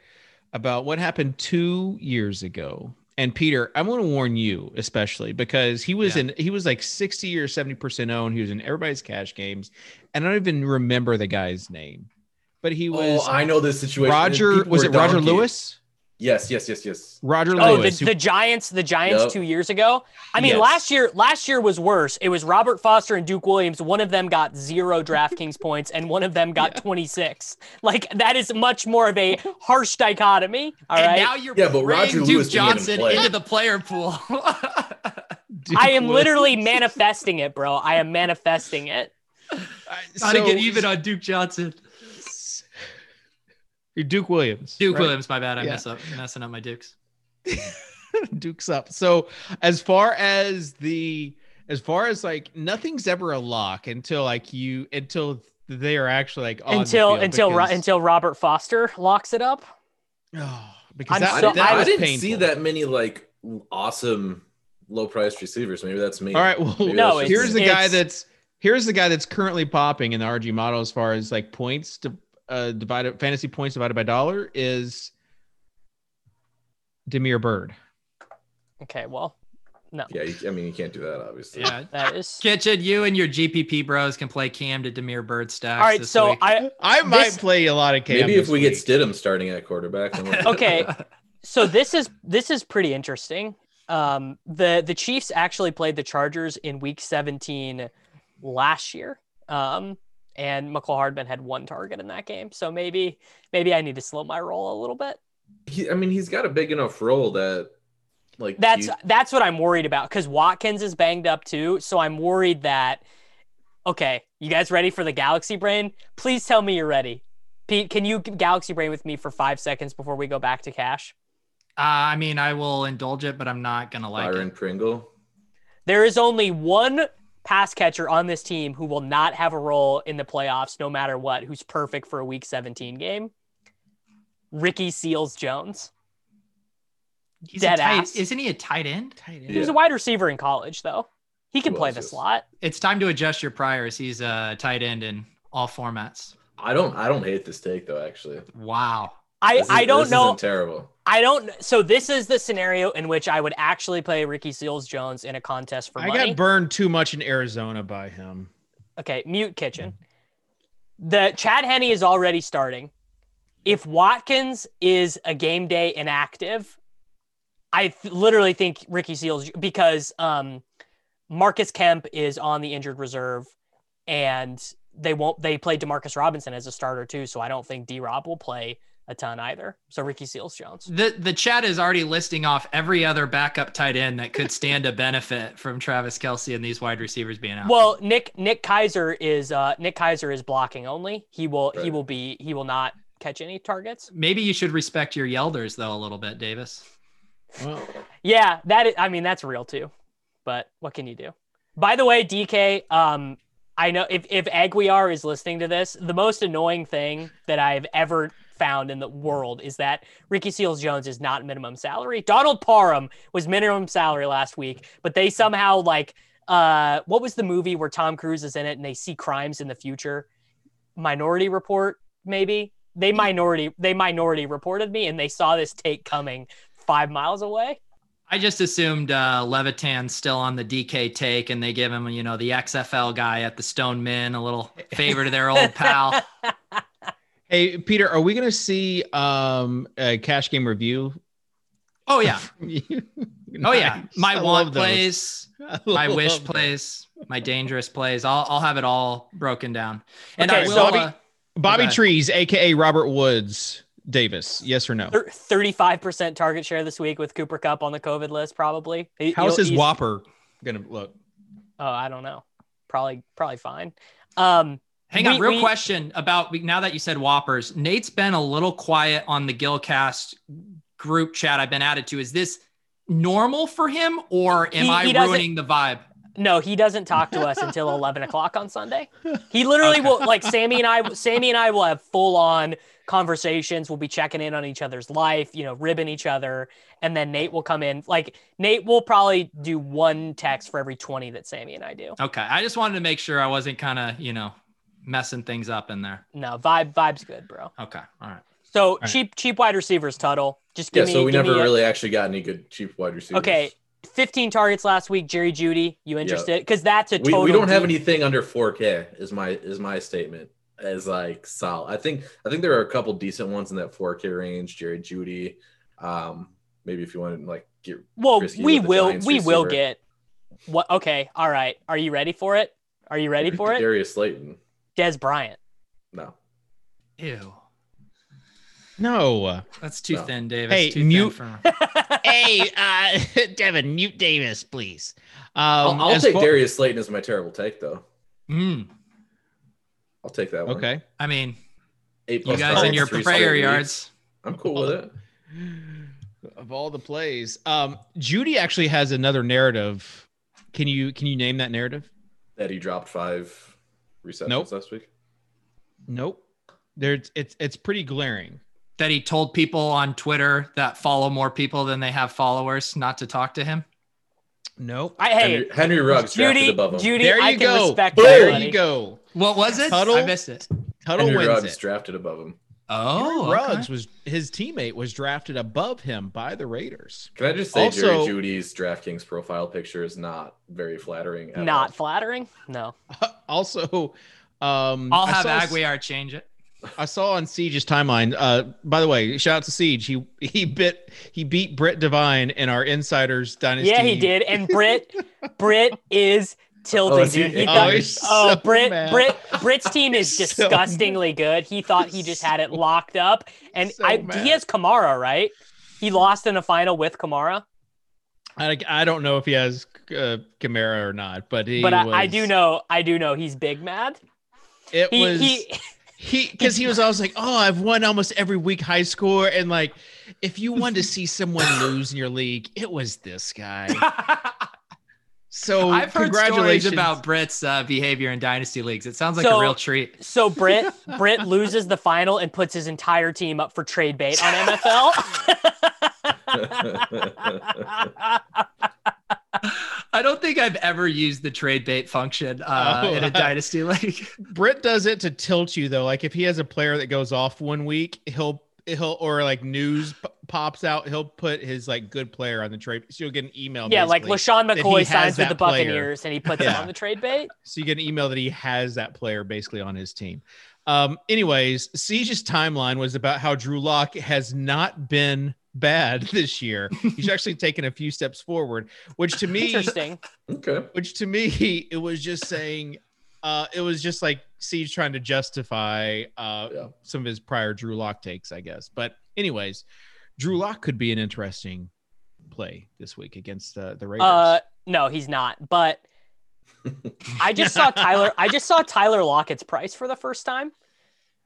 about what happened two years ago. And Peter, I want to warn you especially because he was yeah. in he was like 60 or 70% owned. He was in everybody's cash games. And I don't even remember the guy's name. But he oh, was Oh, I know this situation. Roger was it Roger Lewis? Yes, yes, yes, yes. Roger oh, Lewis. The, the Giants, the Giants yep. two years ago. I mean, yes. last year, last year was worse. It was Robert Foster and Duke Williams. One of them got zero DraftKings points, and one of them got yeah. 26. Like that is much more of a harsh dichotomy. All and right. Now you're yeah, but Roger Duke Lewis Johnson into the player pool. I am literally manifesting it, bro. I am manifesting it. Gotta so, get even on Duke Johnson. Duke Williams. Duke right? Williams, my bad. I yeah. mess up messing up my Dukes. Dukes up. So as far as the as far as like nothing's ever a lock until like you until they are actually like until until because, until Robert Foster locks it up. Oh, because that, so, that I, didn't painful. see that many like awesome low priced receivers. Maybe that's me. All right. Well, no, here's the guy that's here's the guy that's currently popping in the RG model as far as like points to uh, divided fantasy points divided by dollar is Damiere Byrd. Okay, well, no. Yeah, you, I mean you can't do that, obviously. Yeah, that is kitchen. You and your GPP bros can play Cam to Damiere Byrd stacks. All right, so week. I I might this, play a lot of Cam. Maybe if we week. get Stidham starting at quarterback. okay, so this is this is pretty interesting. Um, the the Chiefs actually played the Chargers in Week 17 last year. Um, and Mecole Hardman had one target in that game. So maybe maybe I need to slow my roll a little bit. He, I mean, he's got a big enough role that like that's you... that's what I'm worried about because Watkins is banged up too. So I'm worried that okay, you guys ready for the Galaxy Brain? Please tell me you're ready. Pete, can you Galaxy Brain with me for five seconds before we go back to cash? Uh, I mean, I will indulge it, but I'm not gonna like Byron it. Pringle. There is only one pass catcher on this team who will not have a role in the playoffs no matter what, who's perfect for a week 17 game. Ricky Seals Jones. He's Dead tight, ass. Isn't he a tight end? Tight end. He was a wide receiver in college, though. He can who play the slot. It's time to adjust your priors. He's a tight end in all formats. I don't. I don't hate this take though. Actually. Wow. I, is, I don't know. terrible. I don't. So this is the scenario in which I would actually play Ricky Seals Jones in a contest for I money. got burned too much in Arizona by him. Okay, mute kitchen. The Chad Henne is already starting. If Watkins is a game day inactive, I th- literally think Ricky Seals because um, Marcus Kemp is on the injured reserve, and they won't. They play Demarcus Robinson as a starter too, so I don't think D Rob will play a ton either. So Ricky Seals Jones. The the chat is already listing off every other backup tight end that could stand to benefit from Travis Kelce and these wide receivers being out. Well, Nick Nick Keizer is uh Nick Keizer is blocking only. He will right. he will be he will not catch any targets. Maybe you should respect your Yelders though a little bit, Davis. Well, yeah, that is, I mean that's real too. But what can you do? By the way, DK, um, I know if if Aguiar is listening to this, the most annoying thing that I've ever found in the world is that Ricky Seals Jones is not minimum salary. Donald Parham was minimum salary last week, but they somehow like uh what was the movie where Tom Cruise is in it and they see crimes in the future? Minority Report, maybe. They minority they minority reported me and they saw this take coming five miles away. I just assumed uh, Levitan's still on the DK take, and they give him, you know, the XFL guy at the Stone Min a little favor to their old pal. Hey, Peter, are we going to see um, a cash game review? Oh yeah. oh yeah. My I want plays, my wish plays, my dangerous plays. I'll I'll have it all broken down. And okay, I will. Bobby, uh, Bobby Trees, aka Robert Woods, Davis? Yes or no? Thirty-five percent target share this week with Cooper Kupp on the COVID list, probably. How's his Whopper gonna look? Oh, I don't know. Probably, probably fine. Um, Hang on, real we, question about now that you said Whoppers. Nate's been a little quiet on the Gilcast group chat I've been added to. Is this normal for him, or am he, I he ruining the vibe? No, he doesn't talk to us until eleven o'clock on Sunday. He literally okay. will like Sammy and I. Sammy and I will have full on conversations. We'll be checking in on each other's life, you know, ribbing each other, and then Nate will come in. Like Nate will probably do one text for every twenty that Sammy and I do. Okay, I just wanted to make sure I wasn't kind of you know messing things up in there. No, vibe vibe's good, bro. Okay, all right. So all cheap right. cheap wide receivers, Tuttle. Just give yeah, me. so we never a, really actually got any good cheap wide receivers. Okay, 15 targets last week. Jerry Jeudy. you interested? Because yeah. that's a total. We, we don't have anything under 4K. Is my is my statement as like solid. I think I think there are a couple decent ones in that 4K range. Jerry Jeudy. Um, maybe if you want to like get. Well, we will we receiver. will get. What? Okay. All right. Are you ready for it? Are you ready for it? Darius Slayton. Dez Bryant. No. Ew. No. That's too no. thin, Davis. Hey, too mute. For... hey, uh, Devin, mute Davis, please. Um, I'll, I'll take far... Darius Slayton as my terrible take, though. Mm. I'll take that one. Okay. I mean, Eight you guys in your prayer yards. I'm cool with it. Of all the plays, um, Jeudy actually has another narrative. Can you can you name that narrative? That he dropped five receptions nope. last week. Nope. There's it's it's pretty glaring that he told people on Twitter that follow more people than they have followers not to talk to him? Nope. I hey Henry, Henry Ruggs Jeudy, above him. Jeudy, there you I go. there you go. What was it? Tuttle, I missed it. Tuttle Henry wins Ruggs it. drafted above him. Oh, Henry Ruggs was his teammate was drafted above him by the Raiders. Can I just say also, Jerry Jeudy's DraftKings profile picture is not very flattering. Not all. flattering. No. also, um, I'll have Aguiar change it. I saw on Siege's timeline. Uh, by the way, shout out to Siege. He he bit he beat Britt Divine in our Insiders Dynasty. Yeah, he did. And Britt Britt is tilting, oh, dude. He, thought, oh, oh so Britt Britt Britt's team is disgustingly good. He thought he just had it locked up, and so I he has Kamara, right? He lost in a final with Kamara. I, I don't know if he has uh, Kamara or not, but he. But I, was... I do know I do know he's big mad. It he, was. He, he because he was always like, "Oh, I've won almost every week high score," and like, if you wanted to see someone lose in your league, it was this guy. So I've heard stories about Britt's uh, behavior in dynasty leagues. It sounds like so, a real treat. So Britt Britt loses the final and puts his entire team up for trade bait on NFL. I don't think I've ever used the trade bait function uh, oh, in a dynasty league. Britt does it to tilt you though. Like if he has a player that goes off one week, he'll he'll or like news p- pops out, he'll put his like good player on the trade. So you'll get an email. Yeah, like LeSean McCoy signs with the Buccaneers player. and he puts yeah. it on the trade bait. So you get an email that he has that player basically on his team. Um, anyways, Siege's timeline was about how Drew Lock has not been bad this year. He's actually taken a few steps forward, which to me, interesting. Okay. Which to me, it was just saying, uh, it was just like Siege trying to justify uh, yeah. some of his prior Drew Lock takes, I guess. But anyways, Drew Lock could be an interesting play this week against uh, the Raiders. Uh, no, he's not. But I just saw Tyler. I just saw Tyler Lockett's price for the first time.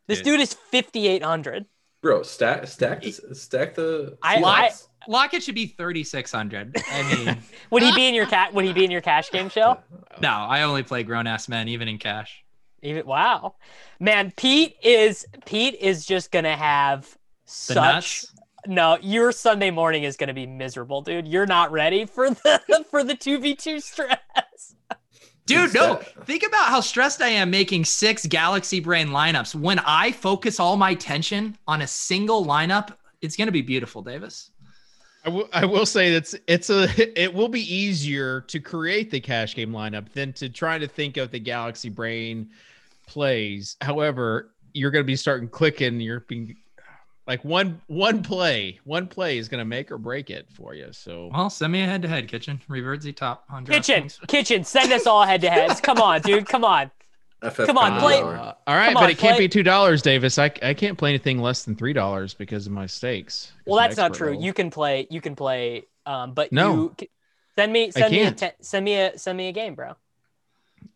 This dude is fifty eight hundred. Bro, stack stack stack the. I, I Lockett should be thirty six hundred. I mean, would he be in your cat? Would he be in your cash game show? No, I only play grown ass men, even in cash. Even wow, man, Pete is Pete is just gonna have the such. Nuts? No, your Sunday morning is gonna be miserable, dude. You're not ready for the for the two v two stress. Dude, no. Think about how stressed I am making six Galaxy Brain lineups. When I focus all my attention on a single lineup, it's going to be beautiful, Davis. I will, I will say that's it's a it will be easier to create the cash game lineup than to try to think of the Galaxy Brain plays. However, you're going to be starting clicking. You're being like one one play, one play is gonna make or break it for you. So well, send me a head to head, kitchen. Revert the top on kitchen, kitchen. Send us all head to heads. Come on, dude. Come on. FF Come on, play- Uh, all right, Come but on, it can't play- be two dollars, Davis. I, I can't play anything less than three dollars because of my stakes. Well, that's not true. level. You can play. You can play. Um, but No. you send me send me a can't. send me a send me a game, bro.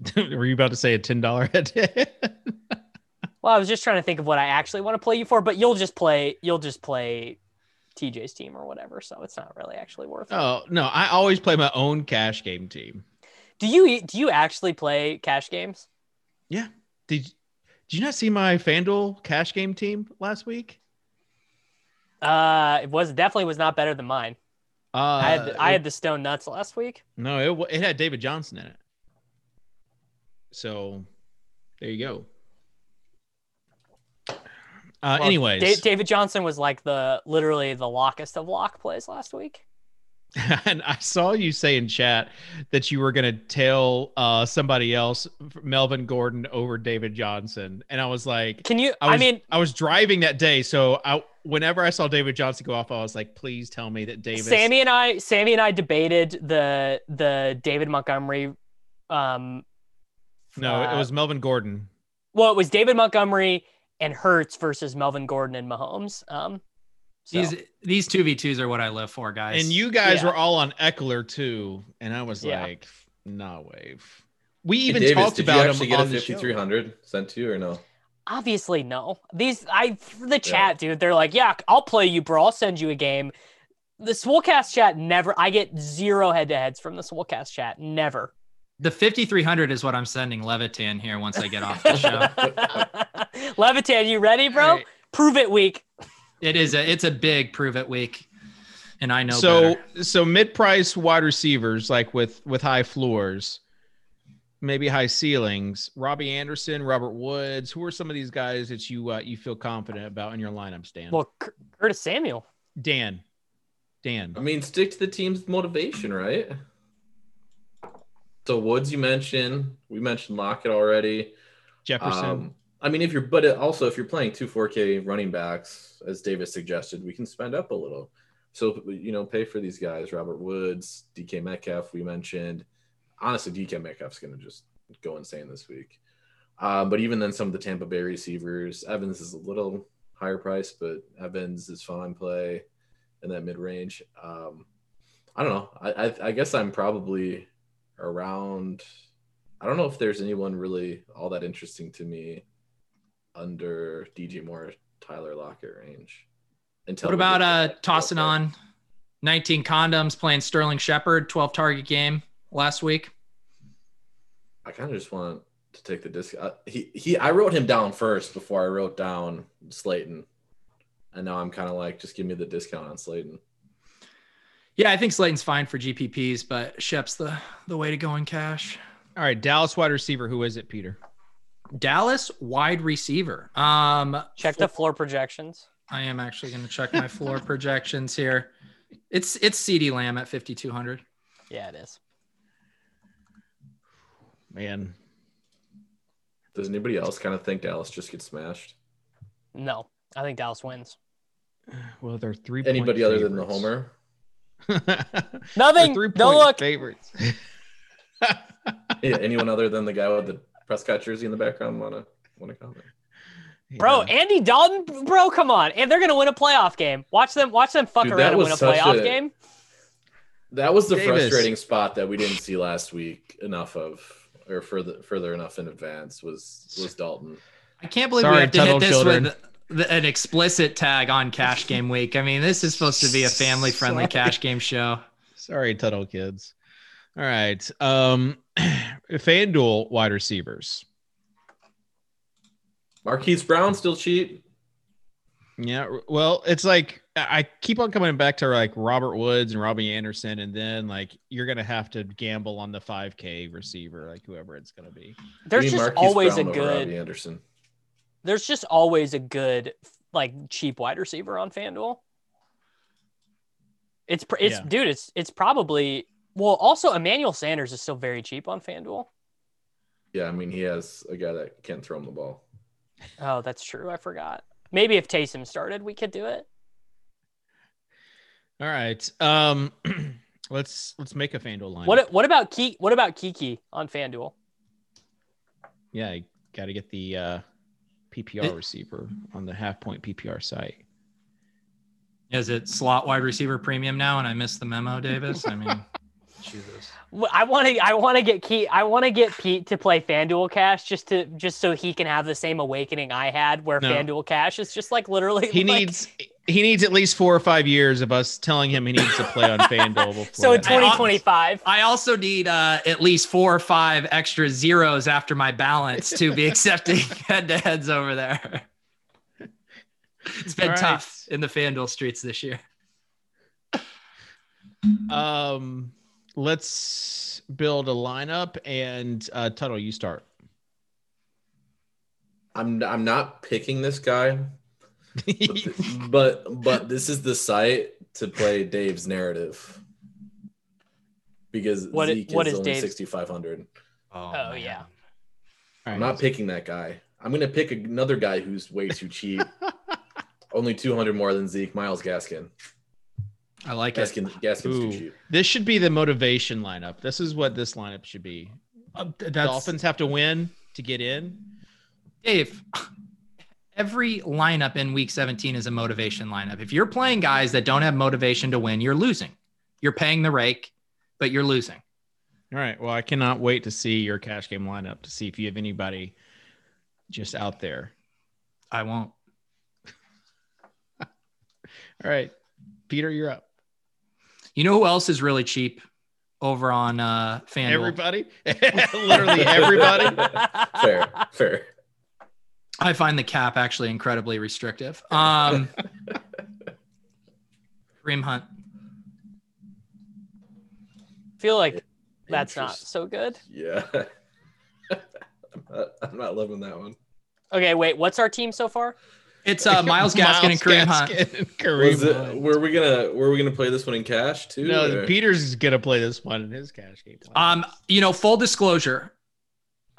Were you about to say a ten dollar head? Well, I was just trying to think of what I actually want to play you for, but you'll just play. You'll just play TJ's team or whatever. So it's not really actually worth it. oh no, I always play my own cash game team. Do you do you actually play cash games? Yeah. Did Did you not see my FanDuel cash game team last week? Uh, it was definitely was not better than mine. Uh, I had I it- had the Stone Nuts last week. no, it it had David Johnson in it. So there you go. Uh, Well, anyways, Da- David Johnson was like the literally the lockest of lock plays last week. and I saw you say in chat that you were going to tell uh, somebody else Melvin Gordon over David Johnson, and I was like, Can you? I, I, mean, I was driving that day, so I whenever I saw David Johnson go off, I was like, please tell me that David." Sammy and I, Sammy and I debated the the David Montgomery. Um, No, uh, it was Melvin Gordon. well, it was David Montgomery and Hurts versus Melvin Gordon and Mahomes. Um, so- These these two v twos are what I live for, guys. And you guys Yeah. were all on Ekeler too, and I was Yeah. like, nah, wave. We even Davis, talked about you him get a on the show. 5300 sent to you or no? obviously no. These I the chat, dude. They're like, yeah, I'll play you, bro. I'll send you a game. The Swolecast chat never. I get zero head to heads from the Swolecast chat. Never. The 5300 is what I'm sending Levitan here once I get off the show. Levitan, you ready, bro? All right. Prove it week. It is a it's a big prove it week, and I know so better. so mid price wide receivers like with with high floors, maybe high ceilings. Robbie Anderson, Robert Woods. Who are some of these guys that you uh, you feel confident about in your lineup, Stan? Well, Curtis Samuel. Dan, Dan. I mean, stick to the team's motivation, right? So Woods, you mentioned. We mentioned Lockett already. Jefferson. Um, I mean, if you're, but it- also if you're playing two 4K running backs, as Davis suggested, we can spend up a little. So you know, pay for these guys. Robert Woods, DK Metcalf, we mentioned. Honestly, DK Metcalf's going to just go insane this week. Um, but even then, some of the Tampa Bay receivers, Evans is a little higher price, but Evans is fine play in that mid range. Um, I don't know. I, I I guess I'm probably around. I don't know if there's anyone really all that interesting to me under DJ Moore, Tyler Lockett range. Until What about uh tossing on 19 condoms playing Sterling Shepard 12 target game last week? I kind of just want to take the disc. Uh, he he. I wrote him down first before I wrote down Slayton, and now I'm kind of like, just give me the discount on Slayton. Yeah, I think Slayton's fine for GPPs, but Shep's the the way to go in cash. All right, Dallas wide receiver. Who is it, Peter? Dallas wide receiver. Um, Check the floor projections. I am actually going to check my floor projections here. It's it's CeeDee Lamb at 5200. Yeah, it is. Man, Does anybody else kind of think Dallas just gets smashed? No, I think Dallas wins. well, they're three. Anybody other than the homer? Nothing. three Don't look. favorites. Yeah, anyone other than the guy with the Prescott jersey in the background want to want to comment? Bro, Yeah. Andy Dalton, bro, come on. And they're gonna win a playoff game. Watch them watch them fuck Dude, around that and win a playoff a- game. That was the Davis. frustrating spot that we didn't see last week enough of, or further further enough in advance was was Dalton. I can't believe Sorry, we have to hit this children. with the, an explicit tag on Cash Game Week. I mean, this is supposed to be a family friendly cash game show. Sorry, Tuttle kids. All right. Um FanDuel wide receivers. Marquise Brown still cheap. Yeah. Well, it's like I I keep on coming back to like Robert Woods and Robbie Anderson, and then like you're gonna have to gamble on the 5K receiver, like whoever it's gonna be. There's Give me just Marquise always Brown a over Robbie good Anderson. There's just always a good like cheap wide receiver on FanDuel. It's pr- it's Yeah. dude, it's it's probably well also Emmanuel Sanders is still very cheap on FanDuel. Yeah, I mean he has a guy that can't throw him the ball. Oh, that's true. I forgot. Maybe if Taysom started, we could do it. All right. Um let's let's make a FanDuel line. What what about Key what about Kiki on FanDuel? yeah, got to get the uh, PPR it, receiver on the half point PPR site. Is it slot wide receiver premium now? And I missed the memo, Davis. I mean, Jesus. I want to. I want to get Pete. I want to get Pete to play FanDuel Cash just to just so he can have the same awakening I had, where no. FanDuel Cash is just like literally. He like, needs. He needs at least four or five years of us telling him he needs to play on FanDuel. so in 2025, I also need uh, at least four or five extra zeros after my balance to be accepting head to heads over there. It's been right. tough in the FanDuel streets this year. Um let's build a lineup and uh Tuttle, you start. I'm I'm not picking this guy, but but this is the site to play Dave's narrative because what Zeke is, what is, is only 6,500. Oh, oh yeah. I'm not picking that guy. I'm gonna pick another guy who's way too cheap. only 200 more than Zeke. Myles Gaskin. I like Gaskin, it. Gaskin's Ooh, too cheap. This should be the motivation lineup. This is what this lineup should be. Uh, Dolphins have to win to get in. Dave, every lineup in week 17 is a motivation lineup. If you're playing guys that don't have motivation to win, you're losing. You're paying the rake, but you're losing. All right. Well, I cannot wait to see your cash game lineup to see if you have anybody just out there. I won't. All right. Peter, you're up. You know who else is really cheap over on uh FanDuel? Everybody? Literally everybody. fair, fair. I find the cap actually incredibly restrictive. Um Kareem Hunt. feel like that's not so good. Yeah. I'm, not, I'm not loving that one. Okay, wait. What's our team so far? It's uh, Myles Gaskin Myles and Kareem Hunt. And Kareem it, Hunt. Were we gonna were we gonna play this one in cash too? No, or? Peter's gonna play this one in his cash game. Um, you know, full disclosure,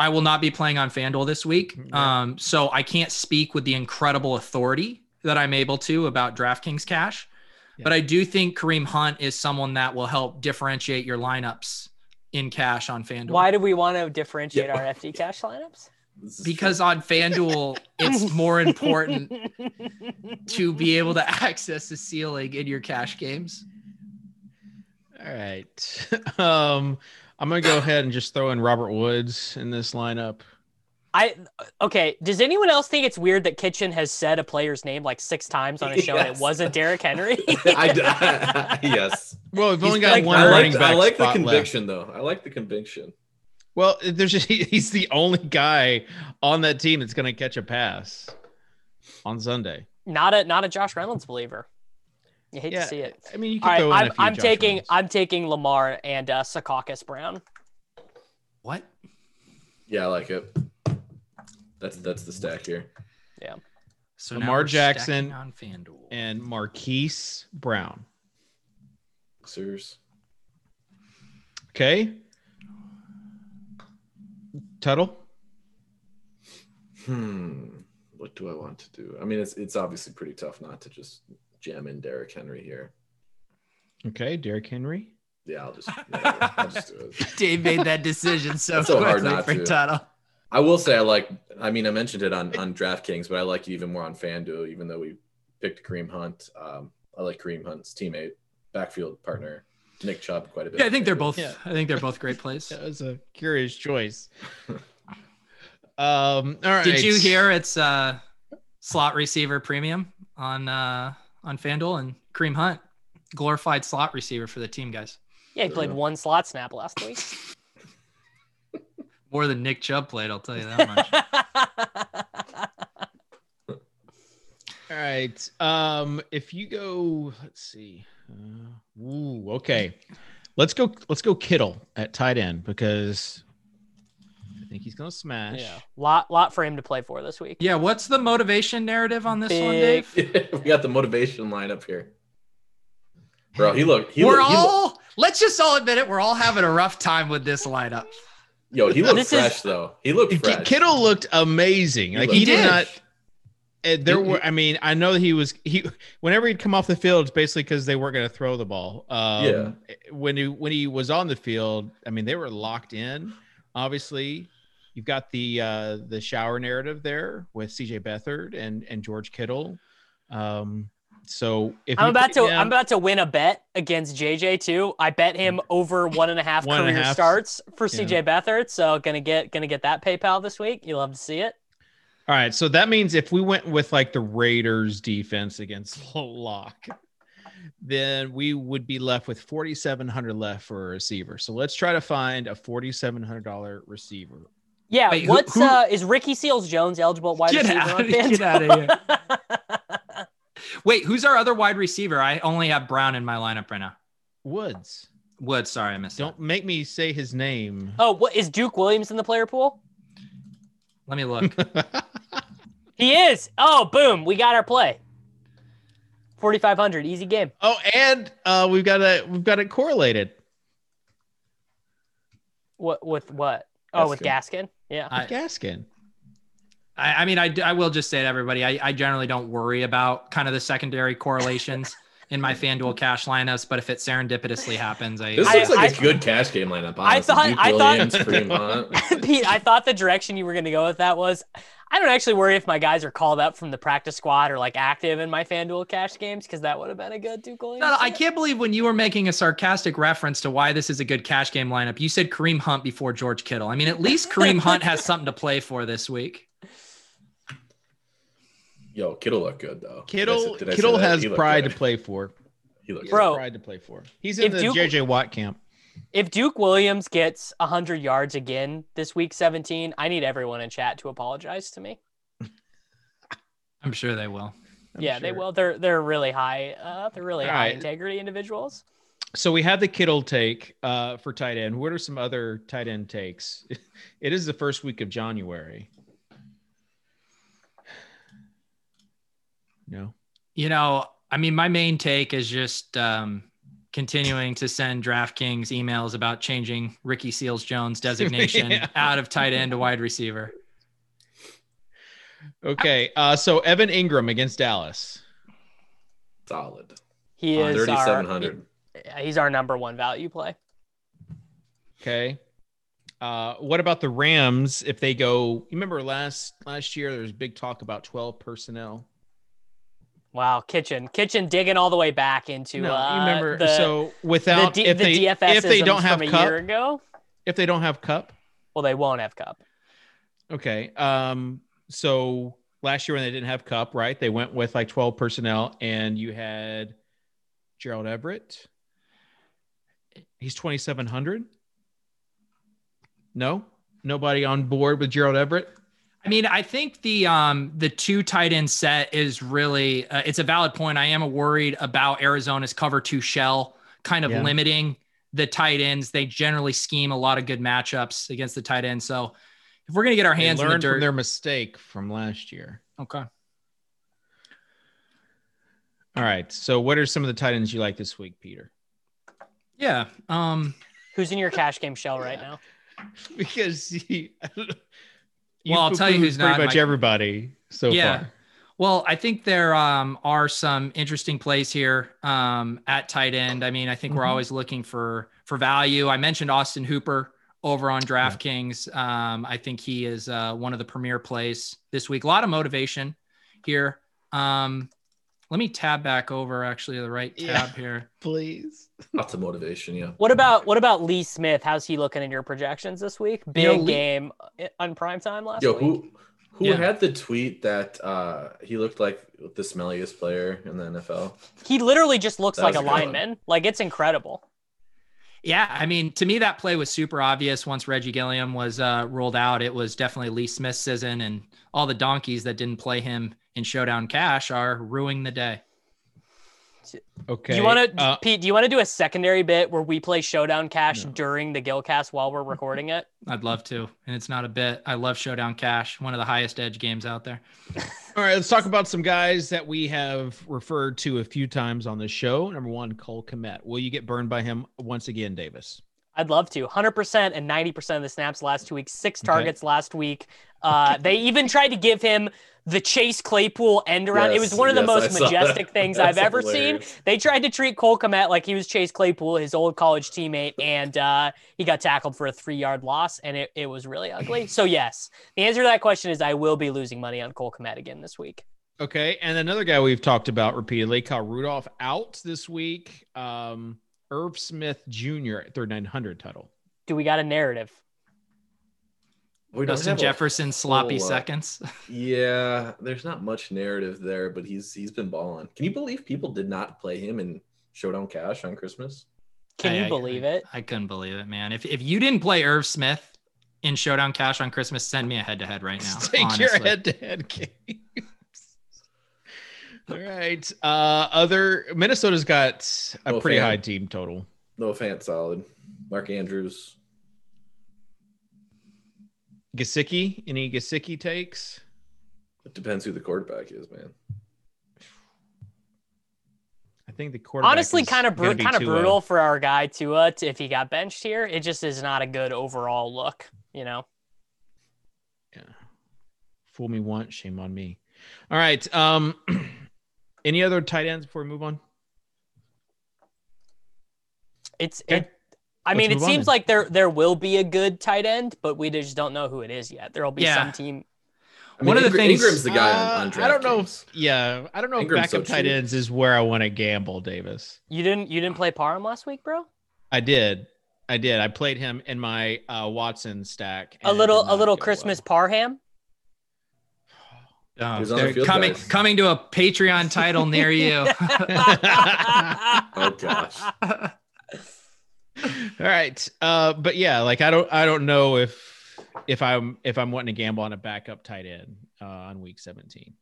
I will not be playing on FanDuel this week. Yeah. Um, so I can't speak with the incredible authority that I'm able to about DraftKings cash. Yeah. But I do think Kareem Hunt is someone that will help differentiate your lineups in cash on FanDuel. Why do we want to differentiate yeah. our FD cash lineups? because on FanDuel, it's more important to be able to access the ceiling in your cash games. All right. Um, I'm gonna go ahead and just throw in Robert Woods in this lineup. I okay. Does anyone else think it's weird that Kitchen has said a player's name like six times on a show yes. and it wasn't Derrick Henry? I, I, yes. Well, we've only got like, one I running like, back. I like the conviction, left. though. I like the conviction. Well, there's just, he's the only guy on that team that's going to catch a pass on Sunday. Not a not a Josh Reynolds believer. You hate yeah, to see it. I mean, you can throw right, I'm, I'm taking Reynolds. I'm taking Lamar and uh, Secaucus Brown. What? Yeah, I like it. That's that's the stack here. Yeah. So Lamar Jackson on FanDuel and Marquise Brown. Sirs. Okay. Tuttle? Hmm. What do I want to do? I mean, it's it's obviously pretty tough not to just jam in Derrick Henry here. Okay, Derrick Henry. Yeah, I'll just, yeah, I'll just do it. Dave made that decision so, so hard not for to. Tuttle. I will say I like. I mean, I mentioned it on on DraftKings, but I like it even more on FanDuel. Even though we picked Kareem Hunt, um, I like Kareem Hunt's teammate, backfield partner, Nick Chubb quite a bit. Yeah, I think they're both. Yeah. I think they're both great plays. that was a curious choice. um, all right. Did you hear it's uh, slot receiver premium on uh, on FanDuel and Kareem Hunt, glorified slot receiver for the team, guys. Yeah, he played one slot snap last week. More than Nick Chubb played, I'll tell you that much. All right. Um, if you go, let's see. Uh, ooh, okay. Let's go. Let's go Kittle at tight end because I think he's gonna smash. Yeah, lot lot for him to play for this week. Yeah. What's the motivation narrative on this Big. one, Dave? we got the motivation lineup here, bro. He looked. He we're looked, all. Looked. Let's just all admit it. We're all having a rough time with this lineup. Yo, he looked this fresh is, though. He looked fresh. Kittle looked amazing. He like looked he did, did not and there were, I mean, I know that he was he. Whenever he'd come off the field, it's basically because they weren't going to throw the ball. Um, yeah. When he when he was on the field, I mean, they were locked in, obviously, you've got the uh, the shower narrative there with CJ Beathard and and George Kittle. Um, so if I'm about to, I'm about to win a bet against JJ too. I bet him over one and a half one career a half, starts for CJ yeah. Beathard. So gonna get gonna get that PayPal this week. You love to see it. All right, so that means if we went with like the Raiders defense against Lock, then we would be left with 4700 left for a receiver. So let's try to find a $4700 receiver. Yeah, Wait, what's who, who, uh is Ricky Seals Jones eligible wide get receiver? Out, get out of here. Wait, who's our other wide receiver? I only have Brown in my lineup right now. Woods. Woods, sorry, I missed Don't that. make me say his name. Oh, what is Duke Williams in the player pool? Let me look. he is. Oh, boom. We got our play. 4500 easy game oh and uh we've got it we've got it correlated what with what oh with gaskin yeah I, gaskin I, I, mean I, I will just say to everybody I, I generally don't worry about kind of the secondary correlations in my FanDuel cash lineups, but if it serendipitously happens, I this looks like a good cash game lineup. Honestly. I thought, Duke I Williams, thought, Pete, I thought the direction you were going to go with that was I don't actually worry if my guys are called up from the practice squad or like active in my FanDuel cash games because that would have been a good Duke Williams. No, no, I can't believe when you were making a sarcastic reference to why this is a good cash game lineup, you said Kareem Hunt before George Kittle. I mean, at least Kareem Hunt has something to play for this week. Yo, Kittle looked good though. Kittle, Kittle has pride good. to play for. He looks Bro, pride to play for. He's in the Duke, JJ Watt camp. If Duke Williams gets 100 yards again this week 17, I need everyone in chat to apologize to me. I'm sure they will. I'm yeah, sure. they will. They're they're really high. Uh, they're really All high right. integrity individuals. So we have the Kittle take uh, for tight end. What are some other tight end takes? It is the first week of January. No. You know, I mean, my main take is just um, continuing to send DraftKings emails about changing Ricky Seals Jones designation yeah. out of tight end to wide receiver. Okay, uh, so Evan Engram against Dallas. Solid. He is thirty-seven hundred. He's our number one value play. Okay. Uh, what about the Rams if they go? You remember last last year there was big talk about twelve personnel. Wow, kitchen, kitchen digging all the way back into. No, uh, remember? The, so without the, D, if the they DFS if they don't have a Kupp, year ago, if they don't have Kupp, well, they won't have Kupp. Okay. Um. So last year when they didn't have Kupp, right? They went with like twelve personnel, and you had Gerald Everett. He's twenty seven hundred. No, nobody on board with Gerald Everett. I mean, I think the um the two tight end set is really uh, it's a valid point. I am worried about Arizona's cover two shell kind of yeah. limiting the tight ends. They generally scheme a lot of good matchups against the tight end. So if we're gonna get our hands they learned in the dirt, from their mistake from last year. Okay. All right. So what are some of the tight ends you like this week, Peter? Yeah. Um who's in your cash game shell right now? because he well, I'll tell you who's pretty not much my... everybody so yeah. far. Well, I think there um, are some interesting plays here um, at tight end. I mean, I think mm-hmm. we're always looking for for value. I mentioned Austin Hooper over on DraftKings. Yeah. Um, I think he is uh, one of the premier plays this week. A lot of motivation here. Um, let me tab back over actually the right tab yeah, here. Please. Lots of motivation, yeah. What about what about Lee Smith? How's he looking in your projections this week? Big you know, game on prime time last Yo, week. Who who yeah. had the tweet that uh he looked like the smelliest player in the NFL? He literally just looks that like a lineman. Like it's incredible. Yeah, I mean, to me, that play was super obvious once Reggie Gilliam was uh, ruled out. It was definitely Lee Smith's season, and all the donkeys that didn't play him in Showdown Cash are ruining the day. Okay. Do you want to, uh, Pete? Do you want to do a secondary bit where we play Showdown Cash no. during the Gilcast while we're recording it? I'd love to, and it's not a bit. I love Showdown Cash, one of the highest edge games out there. All right, let's talk about some guys that we have referred to a few times on the show. Number one, Cole Kmet. Will you get burned by him once again, Davis? I'd love to. 100% and 90% of the snaps last two weeks, six targets okay. last week. Uh, they even tried to give him the Chase Claypool end around. Yes, it was one of the yes, most majestic things I've ever hilarious. seen. They tried to treat Cole Kmet like he was Chase Claypool, his old college teammate, and uh, he got tackled for a three yard loss, and it, it was really ugly. So, yes, the answer to that question is I will be losing money on Cole Kmet again this week. Okay. And another guy we've talked about repeatedly, Kyle Rudolph, out this week. Um, Irv Smith Jr. at 3900 title. Do we got a narrative? We Justin Jefferson sloppy full, uh, seconds. yeah, there's not much narrative there, but he's he's been balling. Can you believe people did not play him in Showdown Cash on Christmas? Can I, you believe I, it? I couldn't believe it, man. If if you didn't play Irv Smith in Showdown Cash on Christmas, send me a head to head right now. Take honestly. your head to head games. All right. Uh other Minnesota's got a no pretty fan. high team total. No fan solid. Mark Andrews, Gesicki, any Gesicki takes? It depends who the quarterback is, man. I think the quarterback honestly kind of br- kind of brutal for our guy Tua to, if he got benched here. It just is not a good overall look, you know. Yeah, fool me once, shame on me. All right. Um, any other tight ends before we move on? It's okay. it, I mean, it seems like there there will be a good tight end, but we just don't know who it is yet. There will be yeah. some team. I mean, One of the things Engram's the guy uh, on, on I don't know. If, yeah, I don't know Engram's if backup so tight ends is where I want to gamble, Davis. You didn't you didn't play Parham last week, bro? I did. I did. I played him in my uh, Watson stack. A little a little Christmas well. Parham. Oh, they're the coming guys. coming to a Patreon title near you. oh gosh. All right. Uh, but yeah, like I don't I don't know if if I'm if I'm wanting to gamble on a backup tight end uh, on week 17.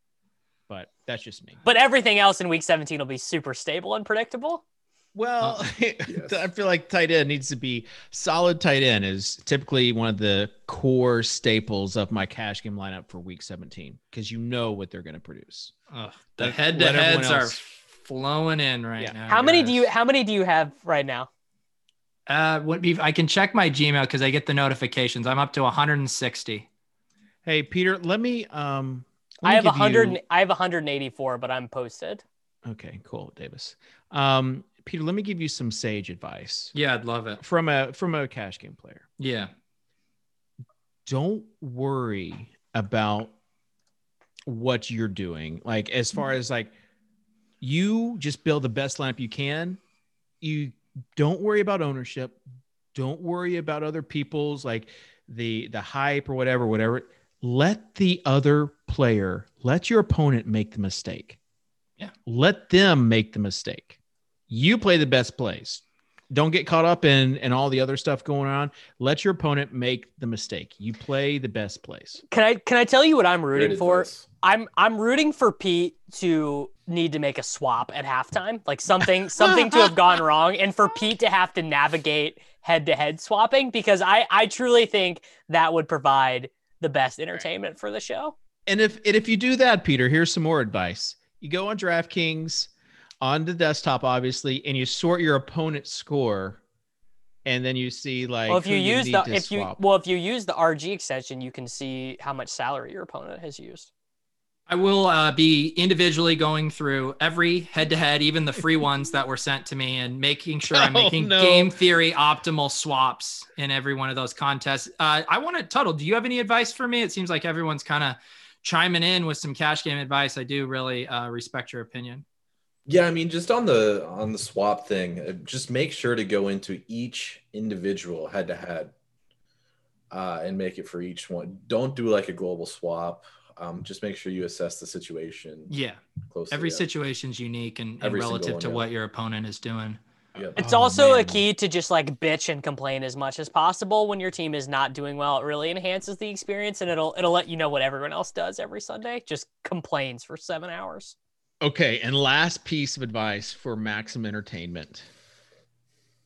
But that's just me. But everything else in week 17 will be super stable and predictable. Well, uh, yes. I feel like tight end needs to be solid. Tight end is typically one of the core staples of my cash game lineup for week 17 because you know what they're going to produce. the head to heads are flowing in right yeah. now. How guys. many do you how many do you have right now? Uh, what be? I can check my Gmail because I get the notifications. I'm up to 160. Hey, Peter, let me. Um, let me I have 100. You... I have 184, but I'm posted. Okay, cool, Davis. Um, Peter, let me give you some sage advice. Yeah, I'd love it from a from a cash game player. Yeah. Don't worry about what you're doing. Like as far mm-hmm. as like you just build the best lineup you can. You don't worry about ownership. Don't worry about other people's like the the hype or whatever, whatever. Let the other player, let your opponent make the mistake. Yeah. Let them make the mistake. You play the best plays. Don't get caught up in and all the other stuff going on. Let your opponent make the mistake. You play the best plays. Can I can I tell you what I'm rooting for? I'm I'm rooting for Pete to need to make a swap at halftime, like something something to have gone wrong, and for Pete to have to navigate head to head swapping because I I truly think that would provide the best entertainment for the show. And if and if you do that, Peter, here's some more advice. You go on DraftKings on the desktop, obviously, and you sort your opponent's score and then you see like well if you use you the if swap. you well if you use the rg extension you can see how much salary your opponent has used I will uh, be individually going through every head to head, even the free ones that were sent to me, and making sure I'm oh, making no. game theory optimal swaps in every one of those contests. Uh, I want to, Tuttle, do you have any advice for me? It seems like everyone's kind of chiming in with some cash game advice. I do really uh, respect your opinion. Yeah, I mean, just on the on the swap thing, uh, just make sure to go into each individual head to head and make it for each one. Don't do like a global swap um, just make sure you assess the situation. Yeah. Closely, Every yeah. situation's unique and, and relative one, to yeah. what your opponent is doing. Yep. It's oh, also man. a key to just like bitch and complain as much as possible when your team is not doing well. It really enhances the experience and it'll it'll let you know what everyone else does every Sunday. Just complains for seven hours. Okay, and last piece of advice for maximum entertainment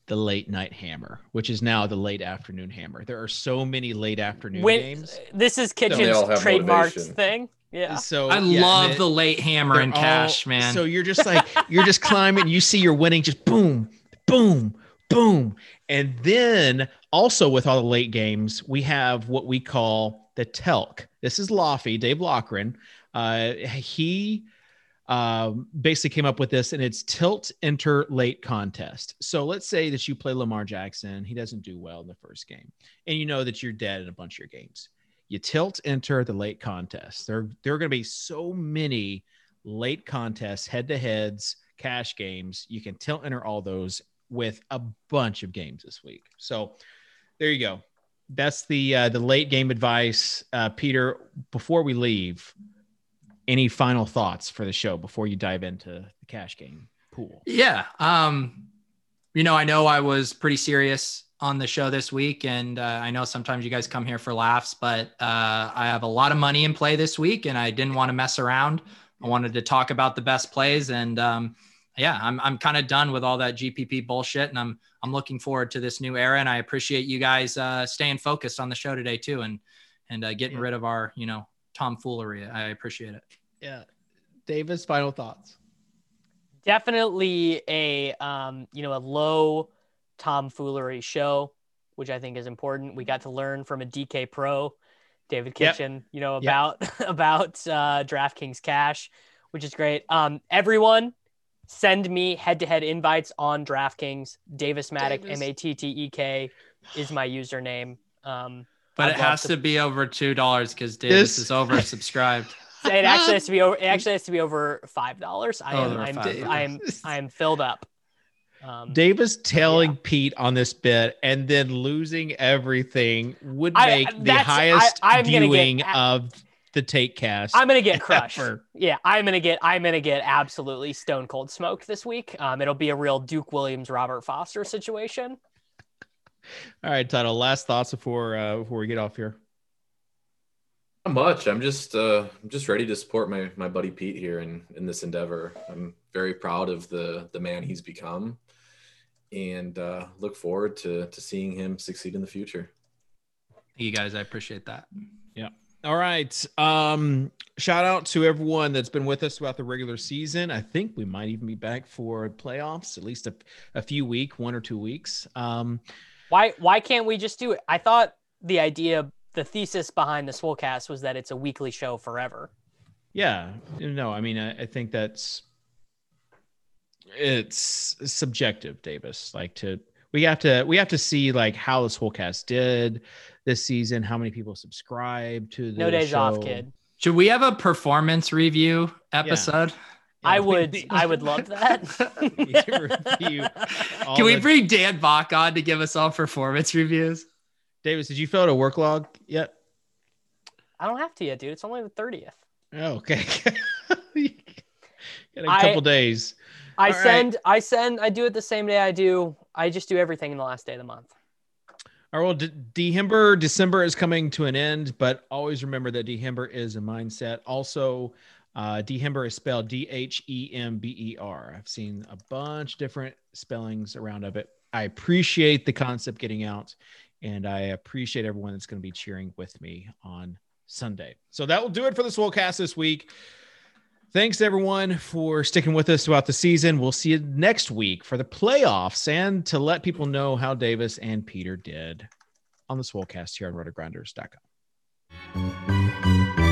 the late night hammer, which is now the late afternoon hammer. There are so many late afternoon when, games. This is Kitchen's so trademarked thing. Yeah. So I yeah, love it, the late hammer and cash, man. So you're just like you're just climbing. You see you're winning, just boom, boom, boom, and then also with all the late games, we have what we call the telk. This is Lofty, Dave Lochran, Uh, he um, basically came up with this, and it's tilt enter late contest. So let's say that you play Lamar Jackson, he doesn't do well in the first game, and you know that you're dead in a bunch of your games. You tilt enter the late contest. There, there are going to be so many late contests, head to heads, cash games. You can tilt enter all those with a bunch of games this week. So there you go. That's the uh, the late game advice, uh, Peter. Before we leave, any final thoughts for the show before you dive into the cash game pool? Yeah. Um, you know, I know I was pretty serious on the show this week, and uh, I know sometimes you guys come here for laughs, but uh, I have a lot of money in play this week, and I didn't want to mess around. I wanted to talk about the best plays, and um, yeah, I'm I'm kind of done with all that GPP bullshit, and I'm I'm looking forward to this new era. And I appreciate you guys uh, staying focused on the show today too, and and uh, getting yeah. rid of our you know tomfoolery. I appreciate it. Yeah. Davis, final thoughts. Definitely a um, you know, a low tomfoolery show, which I think is important. We got to learn from a DK pro, David Kitchen, yep. you know, about yep. about uh DraftKings cash, which is great. Um, everyone send me head-to-head invites on DraftKings. Davis Mattek, M A T T E K, is my username. Um, but I'd it has to... to... be over two dollars because Davis this... is oversubscribed. it actually has to be over. It actually has to be over five dollars. I am. I'm, I am. I am filled up. Um, Davis telling yeah. Pete on this bit and then losing everything would make I, the highest I, viewing get, of the take cast. I'm gonna get crushed. Ever. Yeah, I'm gonna get. I'm gonna get absolutely stone cold smoked this week. Um, it'll be a real Duke Williams, Robert Foster situation. All right, Tuttle. Last thoughts before uh, before we get off here. Not much. I'm just uh, I'm just ready to support my my buddy Pete here in in this endeavor. I'm very proud of the the man he's become, and uh, look forward to to seeing him succeed in the future. Thank you guys. I appreciate that. Yeah. All right. Um, shout out to everyone that's been with us throughout the regular season. I think we might even be back for playoffs, at least a, a few week, one or two weeks. Um, why why can't we just do it? I thought the idea the thesis behind the Swolecast was that it's a weekly show forever. Yeah, no, I mean, I, I think that's it's subjective, Davis. Like to we have to we have to see like how the Swolecast did this season, how many people subscribe to the no days show. off, kid. Should we have a performance review episode? Yeah. Yeah, I would, I would love that. Can we bring Dan Bach on to give us all performance reviews? Davis, did you fill out a work log yet? I don't have to yet, dude. It's only the 30th. Oh, okay. Got a couple I, days. I All send, right. I send, I do it the same day I do. I just do everything in the last day of the month. All right. Well, Dehember, December is coming to an end, but always remember that Dehember is a mindset. Also, uh, Dehember is spelled D H E M B E R. I've seen a bunch different spellings around of it. I appreciate the concept getting out and I appreciate everyone that's going to be cheering with me on Sunday. So that will do it for the Swolecast this week. Thanks everyone for sticking with us throughout the season. We'll see you next week for the playoffs and to let people know how Davis and Peter did on the Swolecast here on rotogrinders.com.